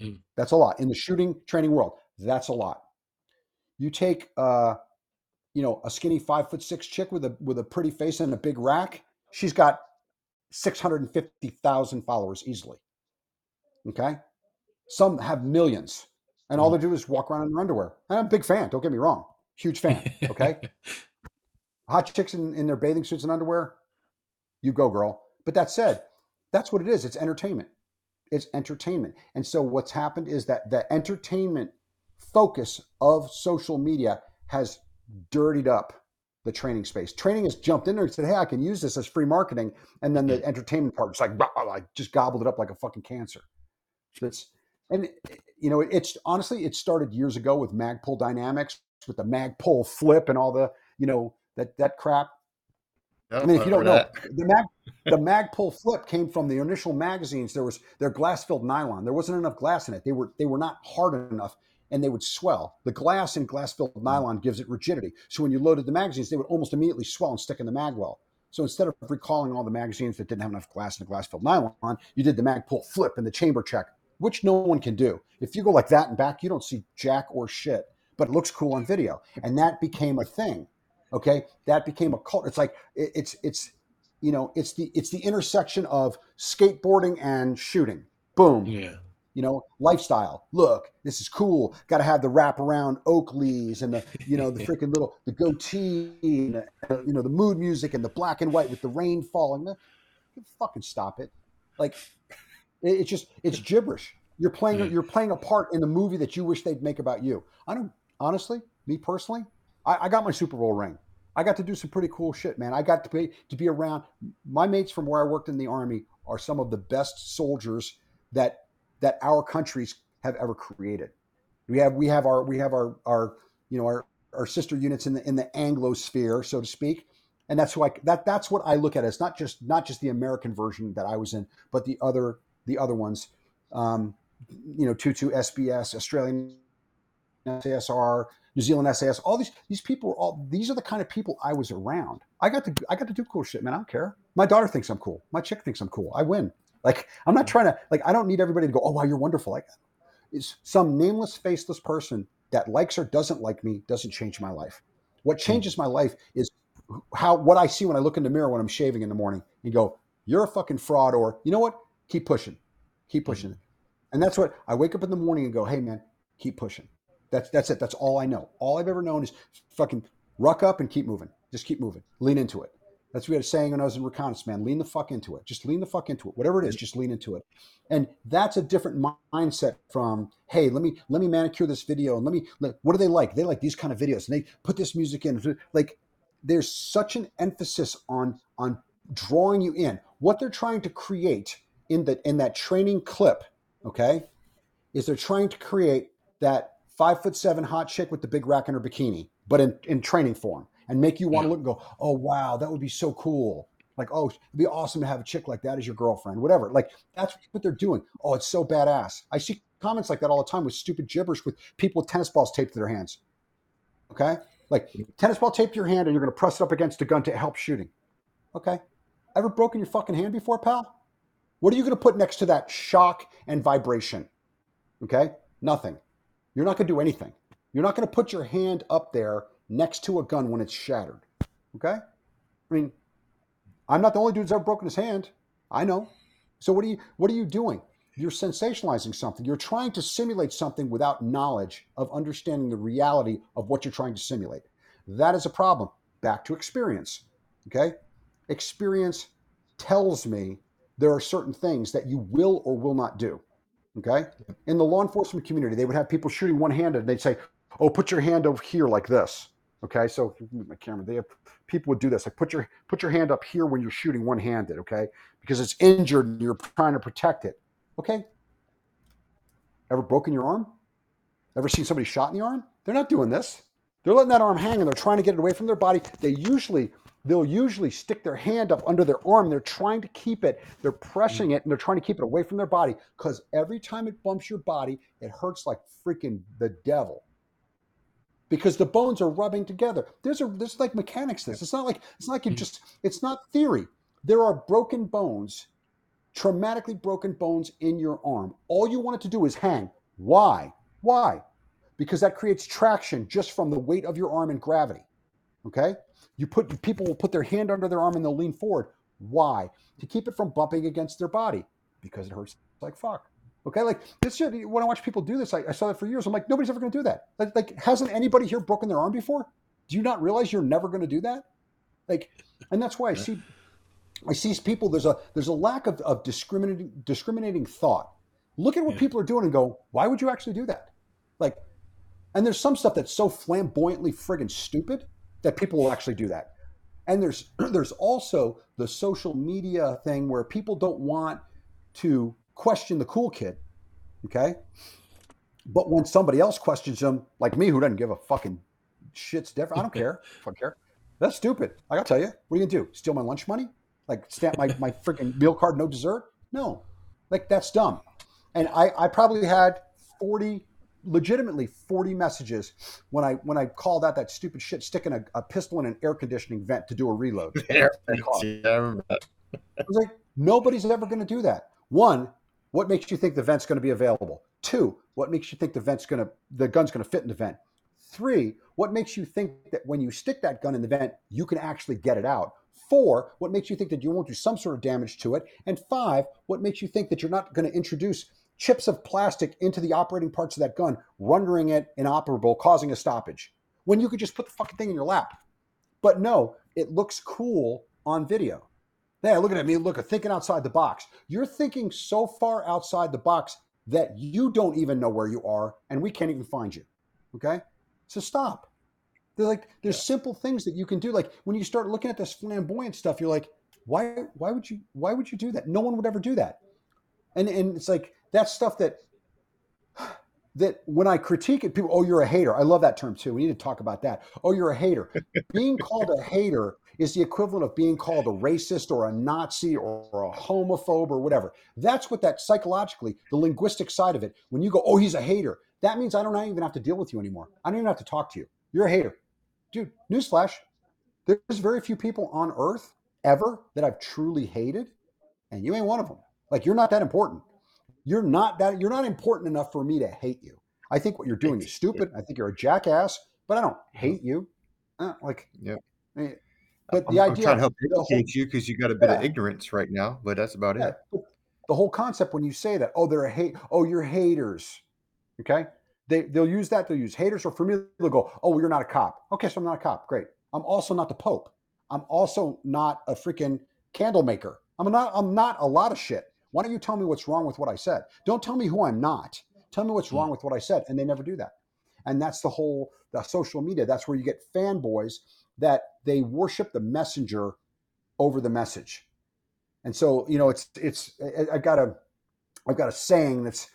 Mm. That's a lot in the shooting training world. That's a lot. You take uh, you know, a skinny five foot six chick with a with a pretty face and a big rack, she's got six hundred and fifty thousand followers easily. Okay, some have millions, and all mm-hmm. they do is walk around in their underwear. And I'm a big fan. Don't get me wrong, huge fan. Okay, hot chicks in, in their bathing suits and underwear, you go, girl. But that said, that's what it is. It's entertainment. It's entertainment. And so what's happened is that the entertainment focus of social media has dirtied up the training space. Training has jumped in there and said, "Hey, I can use this as free marketing," and then the entertainment part is like, like just gobbled it up like a fucking cancer. That's and you know, it's honestly it started years ago with Magpul Dynamics with the Magpul flip and all the you know that that crap. I mean, if you don't know, the mag the Magpul flip came from the initial magazines. There was they're glass filled nylon. There wasn't enough glass in it. They were they were not hard enough and they would swell. The glass in glass filled mm. nylon gives it rigidity. So when you loaded the magazines, they would almost immediately swell and stick in the mag well. So instead of recalling all the magazines that didn't have enough glass in the glass filled nylon, you did the Magpul flip and the chamber check, which no one can do. If you go like that and back, you don't see jack or shit, but it looks cool on video. And that became a thing. Okay. That became a cult. It's like, it's, it's, you know, it's the, it's the intersection of skateboarding and shooting. Boom. Yeah you know, lifestyle. Look, this is cool. Got to have the wraparound Oakleys and the, you know, the freaking little the goatee, and the, you know, the mood music and the black and white with the rain falling. You fucking stop it. Like, it's just it's gibberish. You're playing mm. you're playing a part in the movie that you wish they'd make about you. I don't honestly, me personally, I, I got my Super Bowl ring. I got to do some pretty cool shit, man. I got to be to be around my mates from where I worked in the army are some of the best soldiers that that our countries have ever created. We have we have our we have our our you know our our sister units in the in the Anglosphere, so to speak, and that's why that that's what I look at as not just not just the American version that I was in, but the other the other ones. Um, you know, two two SBS, Australian SASR, New Zealand SAS, all these these people are all these are the kind of people I was around. I got to I got to do cool shit, man. I don't care. My daughter thinks I'm cool. My chick thinks I'm cool. I win. Like I'm not trying to like I don't need everybody to go, oh wow, you're wonderful. Like is some nameless, faceless person that likes or doesn't like me doesn't change my life. What hmm. changes my life is how what I see when I look in the mirror when I'm shaving in the morning and go, you're a fucking fraud, or you know what? Keep pushing. Keep pushing. Mm-hmm. And that's what I wake up in the morning and go, hey man, keep pushing. That's that's it. That's all I know. All I've ever known is fucking ruck up and keep moving. Just keep moving. Lean into it. That's what we had a saying when I was in reconnaissance, man. Lean the fuck into it. Just lean the fuck into it. Whatever it is, just lean into it. And that's a different mindset from, hey, let me let me manicure this video and let me let, what do they like? They like these kind of videos and they put this music in. Like there's such an emphasis on on drawing you in. What they're trying to create in that in that training clip, okay, is they're trying to create that five foot seven hot chick with the big rack in her bikini, but in, in training form and make you want to look and go, oh, wow, that would be so cool. Like, oh, it'd be awesome to have a chick like that as your girlfriend, whatever. Like, that's what they're doing. Oh, it's so badass. I see comments like that all the time with stupid gibberish with people with tennis balls taped to their hands. Okay? Like, tennis ball taped to your hand and you're going to press it up against a gun to help shooting. Okay? Ever broken your fucking hand before, pal? What are you going to put next to that shock and vibration? Okay? Nothing. You're not going to do anything. You're not going to put your hand up there next to a gun when it's shattered. Okay? I mean, I'm not the only dude that's ever broken his hand. I know. So what are you what are you doing? You're sensationalizing something. You're trying to simulate something without knowledge of understanding the reality of what you're trying to simulate. That is a problem. Back to experience. Okay? Experience tells me there are certain things that you will or will not do. Okay. In the law enforcement community, they would have people shooting one handed and they'd say, Oh, put your hand over here like this. Okay. So my camera, they have people would do this. Like put your put your hand up here when you're shooting one handed, okay? Because it's injured and you're trying to protect it. Okay. Ever broken your arm? Ever seen somebody shot in the arm? They're not doing this. They're letting that arm hang and they're trying to get it away from their body. They usually they'll usually stick their hand up under their arm. They're trying to keep it, they're pressing it, and they're trying to keep it away from their body because every time it bumps your body, it hurts like freaking the devil. Because the bones are rubbing together. There's a there's like mechanics. This it's not like it's not like you mm-hmm. just it's not theory. There are broken bones, traumatically broken bones in your arm. All you want it to do is hang. Why? Why? Because that creates traction just from the weight of your arm and gravity. Okay? You put people will put their hand under their arm and they'll lean forward. Why? To keep it from bumping against their body because it hurts like fuck. Okay, like this shit. When I watch people do this, I, I saw that for years. I'm like, nobody's ever going to do that. Like, like, hasn't anybody here broken their arm before? Do you not realize you're never going to do that? Like, and that's why I see, I see people. There's a there's a lack of, of discriminating discriminating thought. Look at what yeah. people are doing and go, why would you actually do that? Like, and there's some stuff that's so flamboyantly friggin' stupid that people will actually do that. And there's there's also the social media thing where people don't want to question the cool kid. Okay. But when somebody else questions them, like me, who doesn't give a fucking shit's different, I don't care. Fuck care. That's stupid. I gotta tell you, what are you gonna do? Steal my lunch money? Like stamp my, my freaking meal card, no dessert? No. Like that's dumb. And I, I probably had 40 legitimately 40 messages when I when I called out that stupid shit sticking a, a pistol in an air conditioning vent to do a reload. yeah, I was like, nobody's ever going to do that. One, what makes you think the vent's going to be available? Two, what makes you think the vent's going to the gun's going to fit in the vent? Three, what makes you think that when you stick that gun in the vent, you can actually get it out? Four, what makes you think that you won't do some sort of damage to it? And five, what makes you think that you're not going to introduce chips of plastic into the operating parts of that gun, rendering it inoperable, causing a stoppage. When you could just put the fucking thing in your lap. But no, it looks cool on video. Hey, look at me, look, thinking outside the box. You're thinking so far outside the box that you don't even know where you are, and we can't even find you. Okay? So stop. They're like there's yeah. simple things that you can do. Like when you start looking at this flamboyant stuff, you're like, why why would you why would you do that? No one would ever do that. And and it's like that's stuff that that when I critique it, people, oh, you're a hater. I love that term too. We need to talk about that. Oh, you're a hater. Being called a hater is the equivalent of being called a racist or a Nazi or, or, a homophobe or whatever. That's what that psychologically, the linguistic side of it, when you go, oh, he's a hater, that means I don't even have to deal with you anymore. I don't even have to talk to you. You're a hater. Dude, newsflash, there's very few people on earth ever that I've truly hated, and you ain't one of them. Like you're not that important. You're not that you're not important enough for me to hate you. I think what you're doing is stupid. I think you're a jackass, but I don't hate you. Uh, like, yeah. But I'm, the I'm trying to help the whole- educate you because you got a bit Yeah. of ignorance right now, but that's about Yeah, it. the whole concept when you say that, oh, they're a hate, oh, you're haters. Okay. They they'll use that, they'll use haters, or for me, they'll go, Oh, well, you're not a cop. Okay, so I'm not a cop. Great. I'm also not the Pope. I'm also not a freaking candle maker. I'm not, I'm not a lot of shit. Why don't you tell me what's wrong with what I said? Don't tell me who I'm not. Tell me what's hmm. wrong with what I said. And they never do that. And that's the whole the social media. That's where you get fanboys that they worship the messenger over the message. And so, you know, it's it's I, I got a I've got a saying that's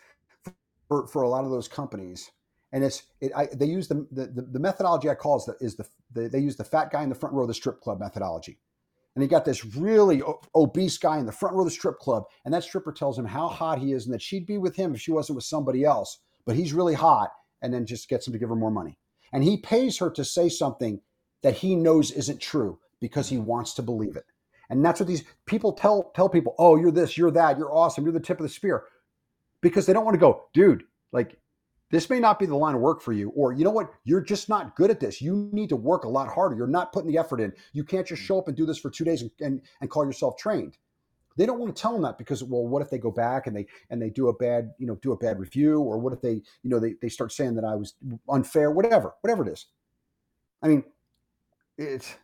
for, for a lot of those companies, and it's it, I, they use the, the the methodology I call is the is the, the they use the fat guy in the front row of the strip club methodology, and he got this really obese guy in the front row of the strip club, and that stripper tells him how hot he is and that she'd be with him if she wasn't with somebody else, but he's really hot, and then just gets him to give her more money, and he pays her to say something that he knows isn't true because he wants to believe it. And that's what these people tell tell people, "Oh, you're this, you're that, you're awesome, you're the tip of the spear." Because they don't want to go, "Dude, like this may not be the line of work for you or you know what, you're just not good at this. You need to work a lot harder. You're not putting the effort in. You can't just mm. show up and do this for 2 days and and, and call yourself trained." They don't want to tell them that because well, what if they go back and they and they do a bad, you know, do a bad review or what if they, you know, they they start saying that I was unfair, whatever, whatever it is. I mean, it's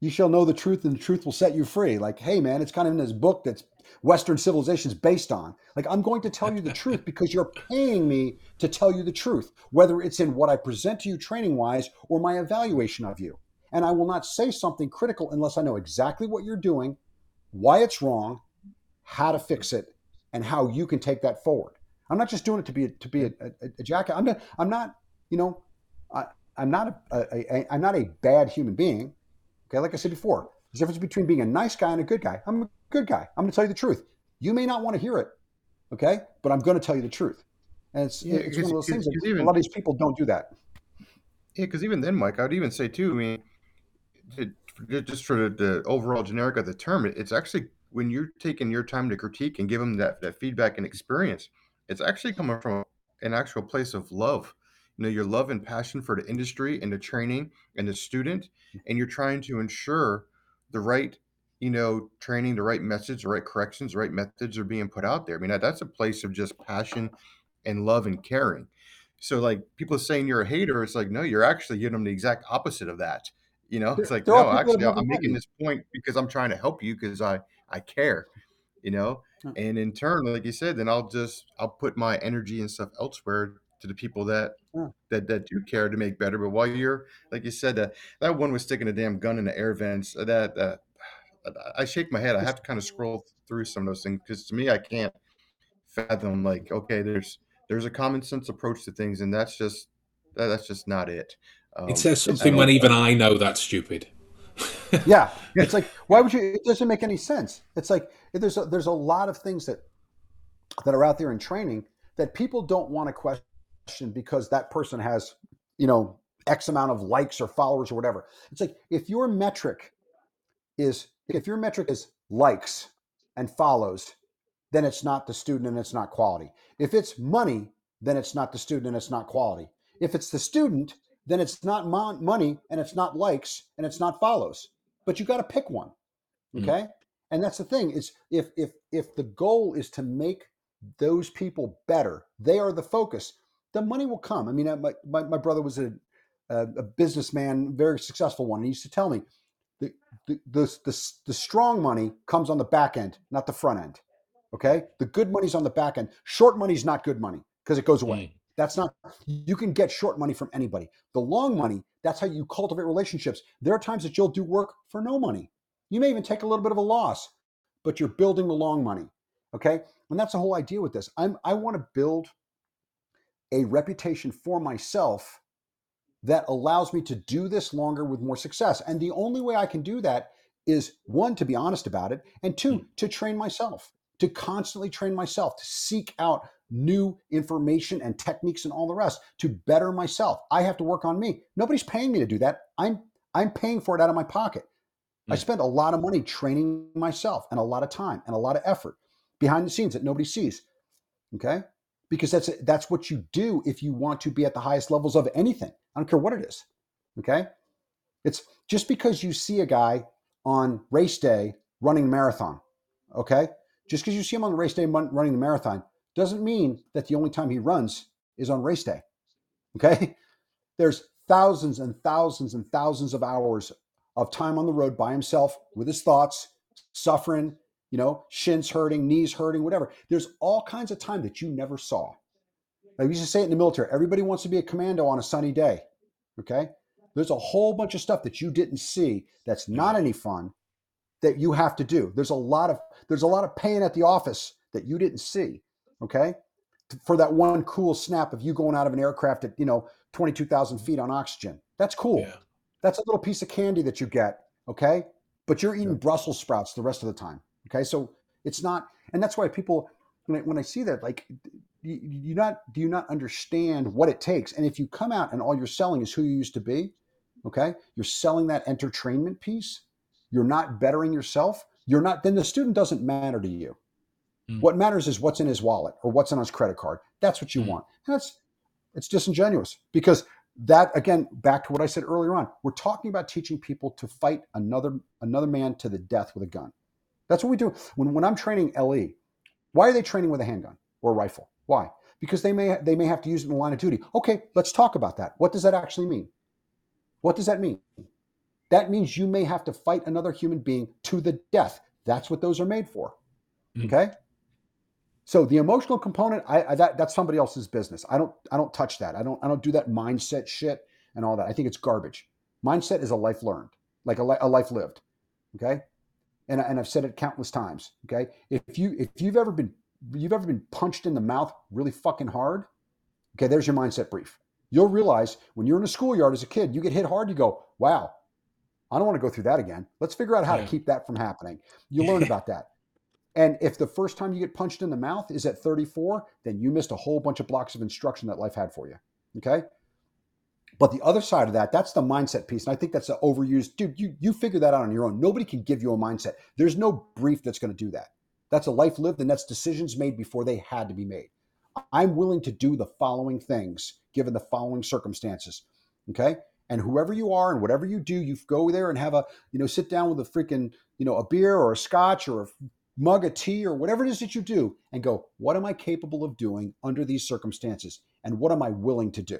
you shall know the truth and the truth will set you free like hey man it's kind of in this book that's western civilization is based on. Like i'm going to tell you the truth because you're paying me to tell you the truth whether it's in what i present to you training wise or my evaluation of you. And i will not say something critical unless i know exactly what you're doing why it's wrong how to fix it and how you can take that forward. I'm not just doing it to be a, to be a, a, a jacket i'm not i'm not you know I, i'm not a, i'm not a bad human being. Okay, like I said before, there's a difference between being a nice guy and a good guy. I'm a good guy. I'm going to tell you the truth. You may not want to hear it, okay, but I'm going to tell you the truth. And it's Yeah, it's one of those things that even- a lot of these people don't do that. Yeah, because even then, Mike, I would even say too. I mean, it, just for the, the overall generic of the term, it's actually when you're taking your time to critique and give them that, that feedback and experience, it's actually coming from an actual place of love. You know, your love and passion for the industry and the training and the student, and you're trying to ensure the right, you know, training, the right message, the right corrections, the right methods are being put out there. I mean, that, that's a place of just passion and love and caring. So like people saying you're a hater, it's like no, you're actually giving them the exact opposite of that. You know, it's like there no, actually, I'm making this point because I'm trying to help you because I I care. You know, and in turn, like you said, then I'll just I'll put my energy and stuff elsewhere to the people that that that do care to make better. But while you're like you said, uh, that one was sticking a damn gun in the air vents. uh, That that I shake my head. I have to kind of scroll through some of those things because to me, I can't fathom like okay, there's there's a common sense approach to things, and that's just that, that's just not it. Um, It says something when even I know that's stupid. Yeah, it's like why would you? It doesn't make any sense. It's like there's a, there's a lot of things that that are out there in training that people don't want to question because that person has you know x amount of likes or followers or whatever. It's like if your metric is if your metric is likes and follows, then it's not the student and it's not quality. If it's money, then it's not the student and it's not quality. If it's the student, then it's not mon- money and it's not likes and it's not follows. But you got to pick one. Mm. Okay? And that's the thing is if if if the goal is to make those people better, they are the focus. The money will come. I mean, uh, my my, my brother was a, a a businessman, very successful one. And he used to tell me the the, the the the strong money comes on the back end, not the front end. Okay, the good money's on the back end. Short money's not good money because it goes away. Mm. That's not, you can get short money from anybody. The long money, that's how you cultivate relationships. There are times that you'll do work for no money. You may even take a little bit of a loss, but you're building the long money. Okay. And that's the whole idea with this. I'm, I want to build a reputation for myself that allows me to do this longer with more success. And the only way I can do that is one, to be honest about it, and two, to train myself, to constantly train myself, to seek out new information and techniques and all the rest to better myself. I have to work on me. Nobody's paying me to do that. I'm I'm paying for it out of my pocket. I Mm. spend a lot of money training myself and a lot of time and a lot of effort behind the scenes that nobody sees. Okay? Because that's that's what you do if you want to be at the highest levels of anything. I don't care what it is. Okay? It's just because you see a guy on race day running a marathon, okay? Just because you see him on the race day running the marathon doesn't mean that the only time he runs is on race day. Okay? There's thousands and thousands and thousands of hours of time on the road by himself with his thoughts, suffering, you know, shins hurting, knees hurting, whatever. There's all kinds of time that you never saw. Like we used to say it in the military everybody wants to be a commando on a sunny day. Okay? There's a whole bunch of stuff that you didn't see that's not any fun that you have to do. There's a lot of there's a lot of pain at the office that you didn't see. Okay, for that one cool snap of you going out of an aircraft at you know 22,000 feet on oxygen. That's cool. Yeah. That's a little piece of candy that you get. Okay, but you're eating Brussels sprouts the rest of the time. Okay, so it's not, and that's why people when I, when I see that like you, you not do you not understand what it takes? And if you come out and all you're selling is who you used to be okay you're selling that entertainment piece you're not bettering yourself you're not then the student doesn't matter to you. Mm. what matters is what's in his wallet or what's on his credit card. That's what you Mm. want. And that's it's disingenuous because that again back to what i said earlier on we're talking about teaching people to fight another another man to the death with a gun that's what we do. When when i'm training le why are they training with a handgun or a rifle? Why? Because they may they may have to use it in the line of duty. Okay let's talk about that. What does that actually mean? What does that mean? That means you may have to fight another human being to the death. That's what those are made for. Mm. okay? So the emotional component I, I that that's somebody else's business. I don't i don't touch that. I don't i don't do that mindset shit and all that. I think it's garbage. Mindset is a life learned like a, li- a life lived. Okay and, and i've said it countless times okay? If you if you've ever been you've ever been punched in the mouth really fucking hard okay there's your mindset brief. You'll realize when you're in a schoolyard as a kid you get hit hard you go wow i don't want to go through that again. Let's figure out how Yeah. to keep that from happening. You learn about that. And if the first time you get punched in the mouth is at 34 then you missed a whole bunch of blocks of instruction that life had for you okay but the other side of that that's the mindset piece and i think that's an overused dude you you figure that out on your own. Nobody can give you a mindset. There's no brief that's going to do that. That's a life lived and that's decisions made before they had to be made. I'm willing to do the following things given the following circumstances okay? And whoever you are and whatever you do you go there and have a you know sit down with a freaking you know a beer or a scotch or a mug of tea or whatever it is that you do and go what am i capable of doing under these circumstances? And what am i willing to do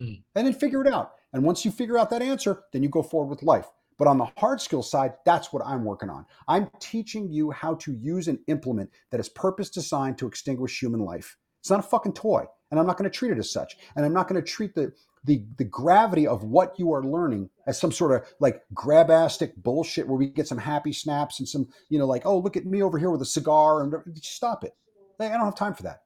Mm. and then figure it out. And once you figure out that answer then you go forward with life. But on the hard skill side that's what i'm working on. I'm teaching you how to use an implement that is purpose designed to extinguish human life. It's not a fucking toy and i'm not going to treat it as such. And i'm not going to treat the the the gravity of what you are learning as some sort of like grabastic bullshit where we get some happy snaps and some you know like oh look at me over here with a cigar and stop it. I don't have time for that.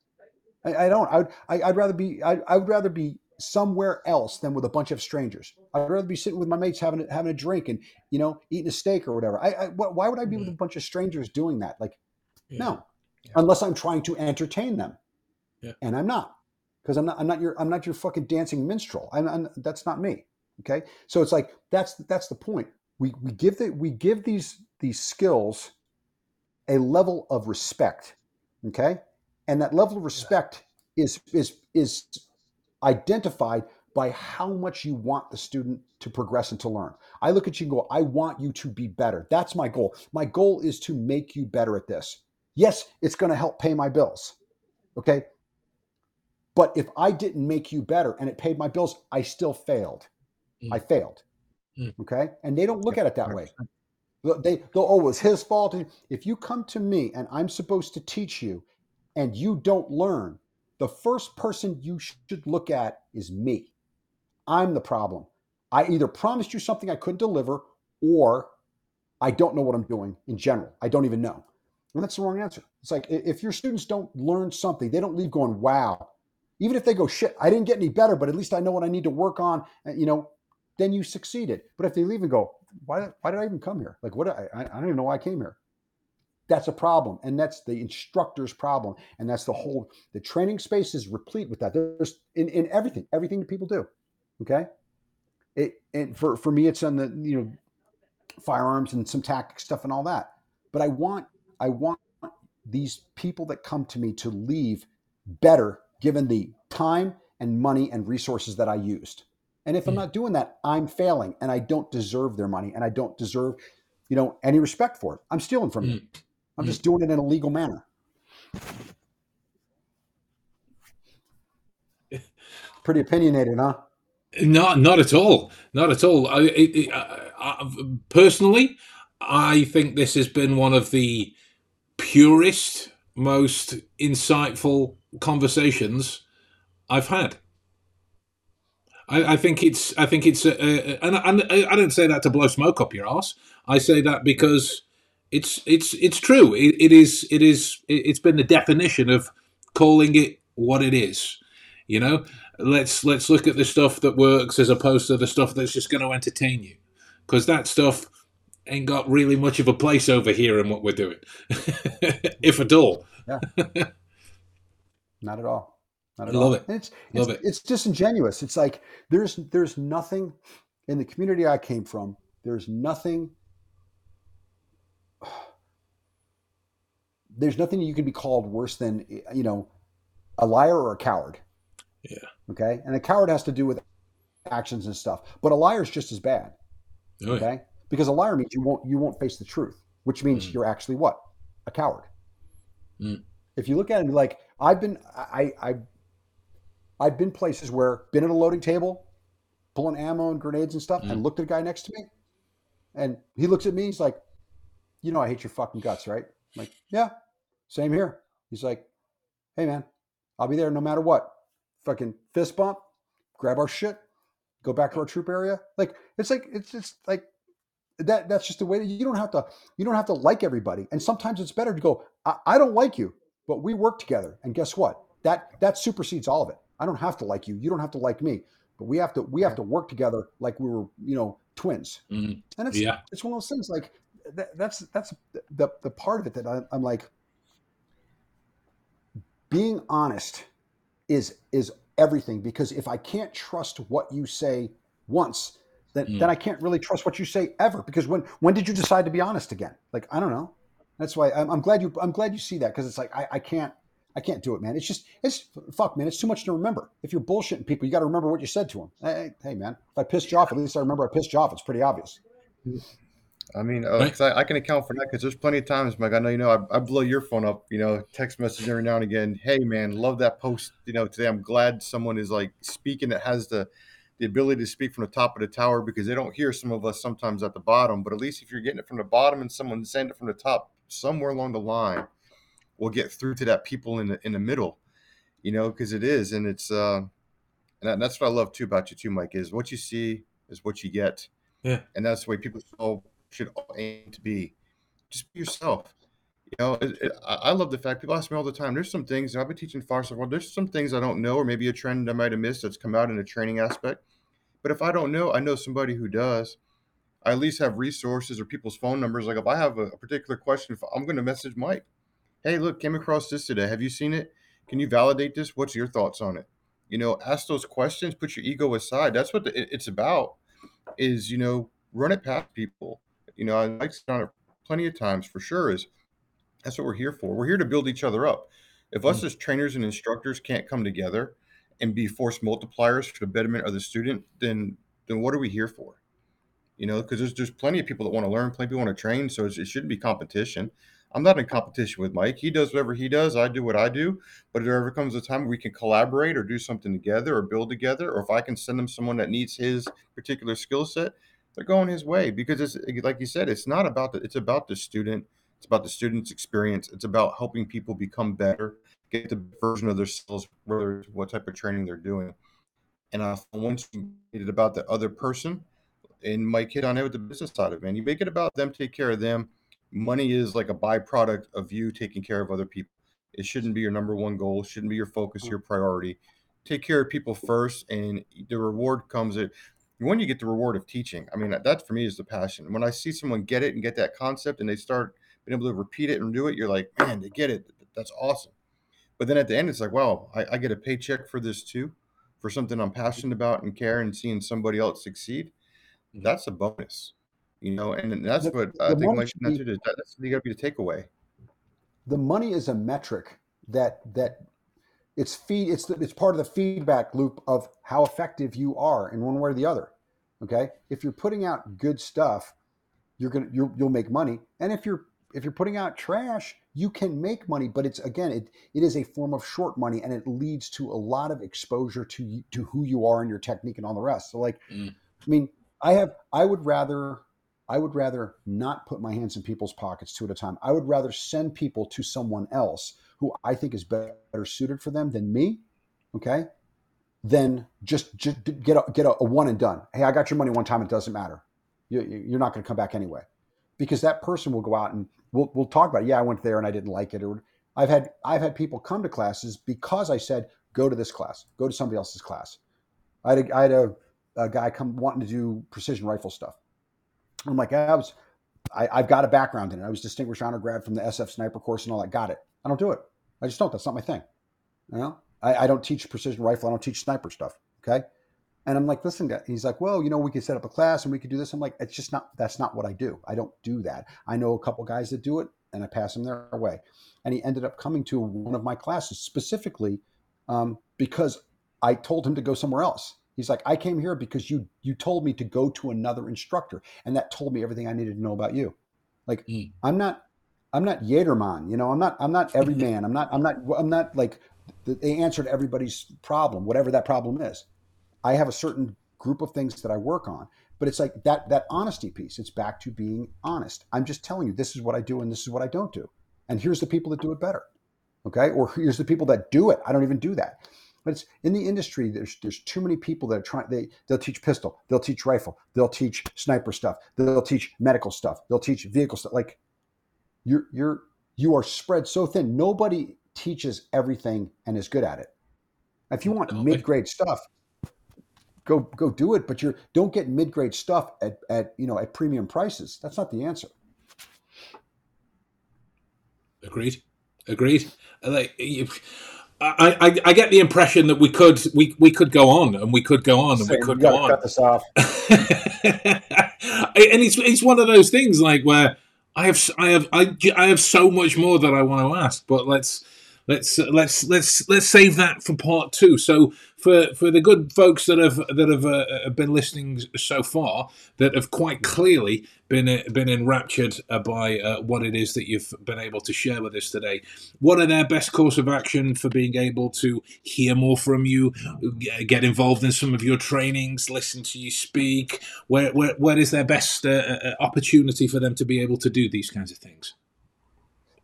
I, I don't. I, I i'd rather be I, I would rather be somewhere else than with a bunch of strangers. I'd rather be sitting with my mates having a, having a drink and you know eating a steak or whatever. I, I why would i be with mm-hmm. a bunch of strangers doing that? Like Yeah. no. Yeah. unless i'm trying to entertain them. Yeah. and i'm not. Because i'm not i'm not your i'm not your fucking dancing minstrel. I'm, I'm that's not me. Okay? So it's like that's that's the point. We we give the we give these these skills a level of respect. Okay? And that level of respect is is is identified by how much you want the student to progress and to learn. I look at you and go i want you to be better. That's my goal. My goal is to make you better at this. Yes it's going to help pay my bills okay? But if i didn't make you better and it paid my bills i still failed. Mm. i failed Mm. okay? And they don't look at it that way. They they'll oh it was his fault. If you come to me and i'm supposed to teach you and you don't learn the first person you should look at is me i'm the problem i either promised you something i couldn't deliver or i don't know what i'm doing in general i don't even know and that's the wrong answer it's like if your students don't learn something they don't leave going wow Even if they go, shit, I didn't get any better, but at least I know what I need to work on, you know, then you succeeded. But if they leave and go, why, why did I even come here? Like, what? I, I don't even know why I came here. That's a problem. And that's the instructor's problem. And that's the whole, the training space is replete with that. There's in, in everything, everything that people do. Okay. It, and for, for me, it's on the, you know, firearms and some tactic stuff and all that. But I want, I want these people that come to me to leave better given the time and money and resources that I used. And if I'm hmm. not doing that, I'm failing and I don't deserve their money and I don't deserve, you know, any respect for it. I'm stealing from hmm. them. I'm just doing it in a legal manner. Pretty opinionated, huh? Not, not at all. Not at all. I, it, I, I, personally, I think this has been one of the purest, most insightful conversations I've had. I, I think it's. I think it's. Uh, and, and I don't say that to blow smoke up your ass. I say that because it's it's it's true. It, it is. It is. It's been the definition of calling it what it is. You know, let's let's look at the stuff that works as opposed to the stuff that's just going to entertain you, because that stuff ain't got really much of a place over here in what we're doing, if at all. Yeah. Not at all. Not at Love all. it. And it's Love it's, it. it's disingenuous. It's like there's there's nothing in the community I came from. There's nothing. There's nothing you can be called worse than you know a liar or a coward. Yeah. Okay. And a coward has to do with actions and stuff, but a liar is just as bad. Oh, yeah. Okay. Because a liar means you won't you won't face the truth, which means Mm. you're actually what a coward. Mm. If you look at it like, I've been I I I've been places where been at a loading table, pulling ammo and grenades and stuff, Mm. and looked at a guy next to me, and he looks at me. He's like, "You know, I hate your fucking guts, right?" I'm like, "Yeah, same here." He's like, "Hey, man, I'll be there no matter what." Fucking fist bump, grab our shit, go back to our troop area. Like it's like it's just like that. That's just the way that you don't have to. You don't have to like everybody, and sometimes it's better to go. I, I don't like you, but we work together, and guess what? That that supersedes all of it. I don't have to like you. You don't have to like me, but we have to we have to work together like we were you know twins. Mm. And it's Yeah. it's one of those things like that, that's that's the the part of it that I, I'm like being honest is is everything because if I can't trust what you say once, then Mm. then I can't really trust what you say ever. Because when when did you decide to be honest again? Like I don't know. That's why I'm, I'm glad you I'm glad you see that because it's like I, I can't I can't do it, man. It's just it's fuck, man. It's too much to remember. If you're bullshitting people, you got to remember what you said to them. Hey, hey, man. If I pissed you off, at least I remember I pissed you off. It's pretty obvious. I mean, uh, Right. I, I can account for that because there's plenty of times, Mike. I know you know I, I blow your phone up, you know, text message every now and again. Hey, man, love that post. You know, today I'm glad someone is like speaking that has the the ability to speak from the top of the tower because they don't hear some of us sometimes at the bottom. But at least if you're getting it from the bottom and someone saying it from the top, somewhere along the line, we'll get through to that people in the in the middle. You know, because it is, and it's uh, and that- that's what I love too about you too, Mike. Is what you see is what you get. Yeah. and that's the way people should aim to be. Just be yourself. You know, it, it, I love the fact people ask me all the time. There's some things I've been teaching far so far. There's some things I don't know, or maybe a trend I might have missed that's come out in a training aspect. But if I don't know, I know somebody who does. I at least have resources or people's phone numbers. Like if I have a, a particular question, I'm going to message Mike. Hey, look, came across this today. Have you seen it? Can you validate this? What's your thoughts on it? You know, ask those questions. Put your ego aside. That's what the, it- it's about. Is you know, run it past people. You know, I like done it plenty of times for sure. Is that's what we're here for. We're here to build each other up. If us mm. as trainers and instructors can't come together and be force multipliers for the betterment of the student, then then what are we here for? You know, because there's there's plenty of people that want to learn, plenty of people want to train, so it's, it shouldn't be competition. I'm not in competition with Mike. He does whatever he does. I do what I do. But if there ever comes a time we can collaborate or do something together or build together, or if I can send him someone that needs his particular skill set, they're going his way because it's like you said, it's not about the it's about the student. It's about the student's experience. It's about helping people become better, get the version of themselves, whether what type of training they're doing. And uh, once you made it about the other person, and Mike hit on it with the business side of it, man. You make it about them, take care of them. Money is like a byproduct of you taking care of other people. It shouldn't be your number one goal. Shouldn't be your focus, your priority. take care of people first, and the reward comes at when you get the reward of teaching. I mean, that for me is the passion. When I see someone get it and get that concept, and they start being able to repeat it and do it, you're like, man, they get it. That's awesome. But then at the end, it's like, wow, I, I get a paycheck for this too, for something I'm passionate about and care, and seeing somebody else succeed. Mhm. That's a bonus, you know. And that's The- what the I think money Mike should mentioned. be- is that- That's got to be the takeaway. the money is a metric that that it's feed it's the, it's part of the feedback loop of how effective you are in one way or the other okay if you're putting out good stuff you're gonna you're, you'll make money and if you're if you're putting out trash you can make money but it's again it, it is a form of short money and it leads to a lot of exposure to you- to who you are and your technique and all the rest so like Mm. i mean i have i would rather I would rather not put my hands in people's pockets two at a time. I would rather send people to someone else who I think is better suited for them than me. Okay. Then just, just get a, get a, a one and done. Hey, I got your money one time. It doesn't matter. You, you- you're not going to come back anyway, because that person will go out and we'll we'll talk about. It. Yeah, I went there and I didn't like it. Or I've had I've had people come to classes because I said go to this class, go to somebody else's class. I had a, I had a, a guy come wanting to do precision rifle stuff. I'm like, I was, I, I've got a background in it. I was distinguished honor grad from the SF sniper course and all that. Got it. I don't do it. I just don't. That's not my thing. You know, I, I don't teach precision rifle. I don't teach sniper stuff. Okay. And I'm like, listen, guy. He's like, well, you know, we could set up a class and we could do this. I'm like, it's just not, that's not what I do. I don't do that. I know a couple guys that do it and I pass them their way. And he ended up coming to one of my classes specifically um, because I told him to go somewhere else. He's like, I came here because you you told me to go to another instructor, and that told me everything I needed to know about you. Like, Mm. I'm not I'm not Yaderman, you know. I'm not I'm not every man. I'm not I'm not I'm not like the, the answer to everybody's problem, whatever that problem is. I have a certain group of things that I work on, but it's like that that honesty piece. It's back to being honest. I'm just telling you this is what I do and this is what I don't do, and here's the people that do it better. Okay, or here's the people that do it. I don't even do that. But it's in the industry. There's there's too many people that are trying. They they'll teach pistol. They'll teach rifle. They'll teach sniper stuff. They'll teach medical stuff. They'll teach vehicle stuff. Like you're you're you are spread so thin. Nobody teaches everything and is good at it. If you want mid grade stuff, go go do it. But you're don't get mid grade stuff at at you know at premium prices. That's not the answer. Agreed. Agreed. Like you, I, I, I get the impression that we could we, we could go on and we could go on and we could go on. cut this off. and it's it's one of those things like where I have I have I, I have so much more that I want to ask, but let's let's let's let's let's save that for part two. So for for the good folks that have that have uh, been listening so far, that have quite clearly been uh, been enraptured uh, by uh, what it is that you've been able to share with us today. What are their best course of action for being able to hear more from you, get involved in some of your trainings, listen to you speak? Where where, where is their best uh, uh, opportunity for them to be able to do these kinds of things?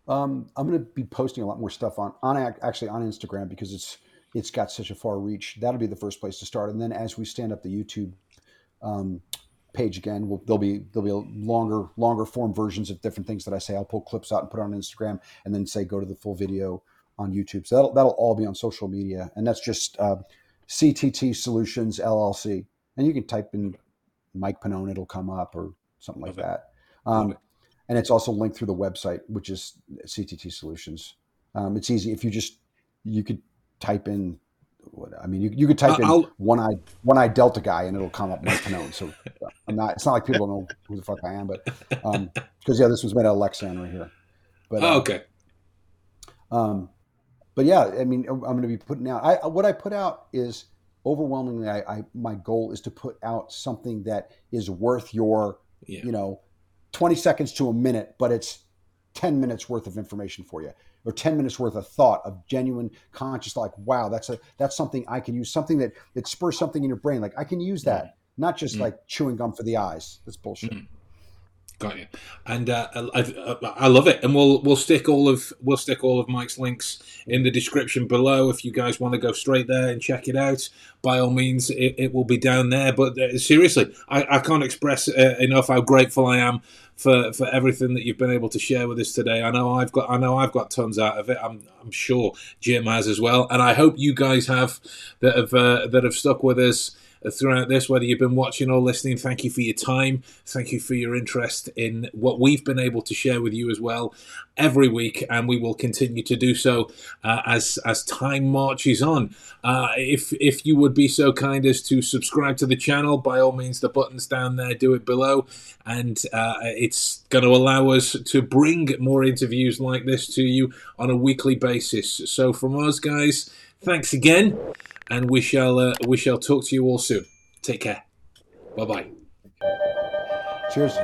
Um, I'm going to be posting a lot more stuff on on actually on Instagram because it's it's got such a far reach. That'll be the first place to start, and then as we stand up the YouTube um, page again, we'll, there'll be there'll be a longer longer form versions of different things that I say. I'll pull clips out and put it on Instagram, and then say go to the full video on YouTube. So that'll that'll all be on social media, and that's just uh, CTT Solutions LLC, and you can type in Mike Pannone, it'll come up or something like Love that. Um. And it's also linked through the website, which is CTT Solutions. Um, it's easy if you just you could type in. What, I mean, you, you could type in I'll- one eye one eye Delta guy, and it'll come up Mike. So I'm not. It's not like people don't know who the fuck I am, but because yeah, this was made out of Lexan right here. But uh, Oh, okay. um, but yeah, I mean, I'm going to be putting out. I what I put out is overwhelmingly. I, I my goal is to put out something that is worth your Yeah. you know 20 seconds to a minute, but it's 10 minutes worth of information for you or 10 minutes worth of thought of genuine conscious like wow that's a that's something i can use something that that spurs something in your brain like i can use that not just Mm. like chewing gum for the eyes that's bullshit Mm. Got you, and uh, I, I, love it. And we'll we'll stick all of we'll stick all of Mike's links in the description below if you guys want to go straight there and check it out. By all means, it, it will be down there. But uh, seriously, I, I can't express uh, enough how grateful I am for, for everything that you've been able to share with us today. I know I've got I know I've got tons out of it. I'm I'm sure Jim has as well, and I hope you guys have that have uh, that have stuck with us throughout this, whether you've been watching or listening. Thank you for your time. Thank you for your interest in what we've been able to share with you as well every week, and we will continue to do so uh, as as time marches on. Uh, if if you would be so kind as to subscribe to the channel, by all means, the buttons down there, do it below, and uh, it's going to allow us to bring more interviews like this to you on a weekly basis. So from us, guys, thanks again and we shall uh, we shall talk to you all soon. Take care. Bye bye. Cheers.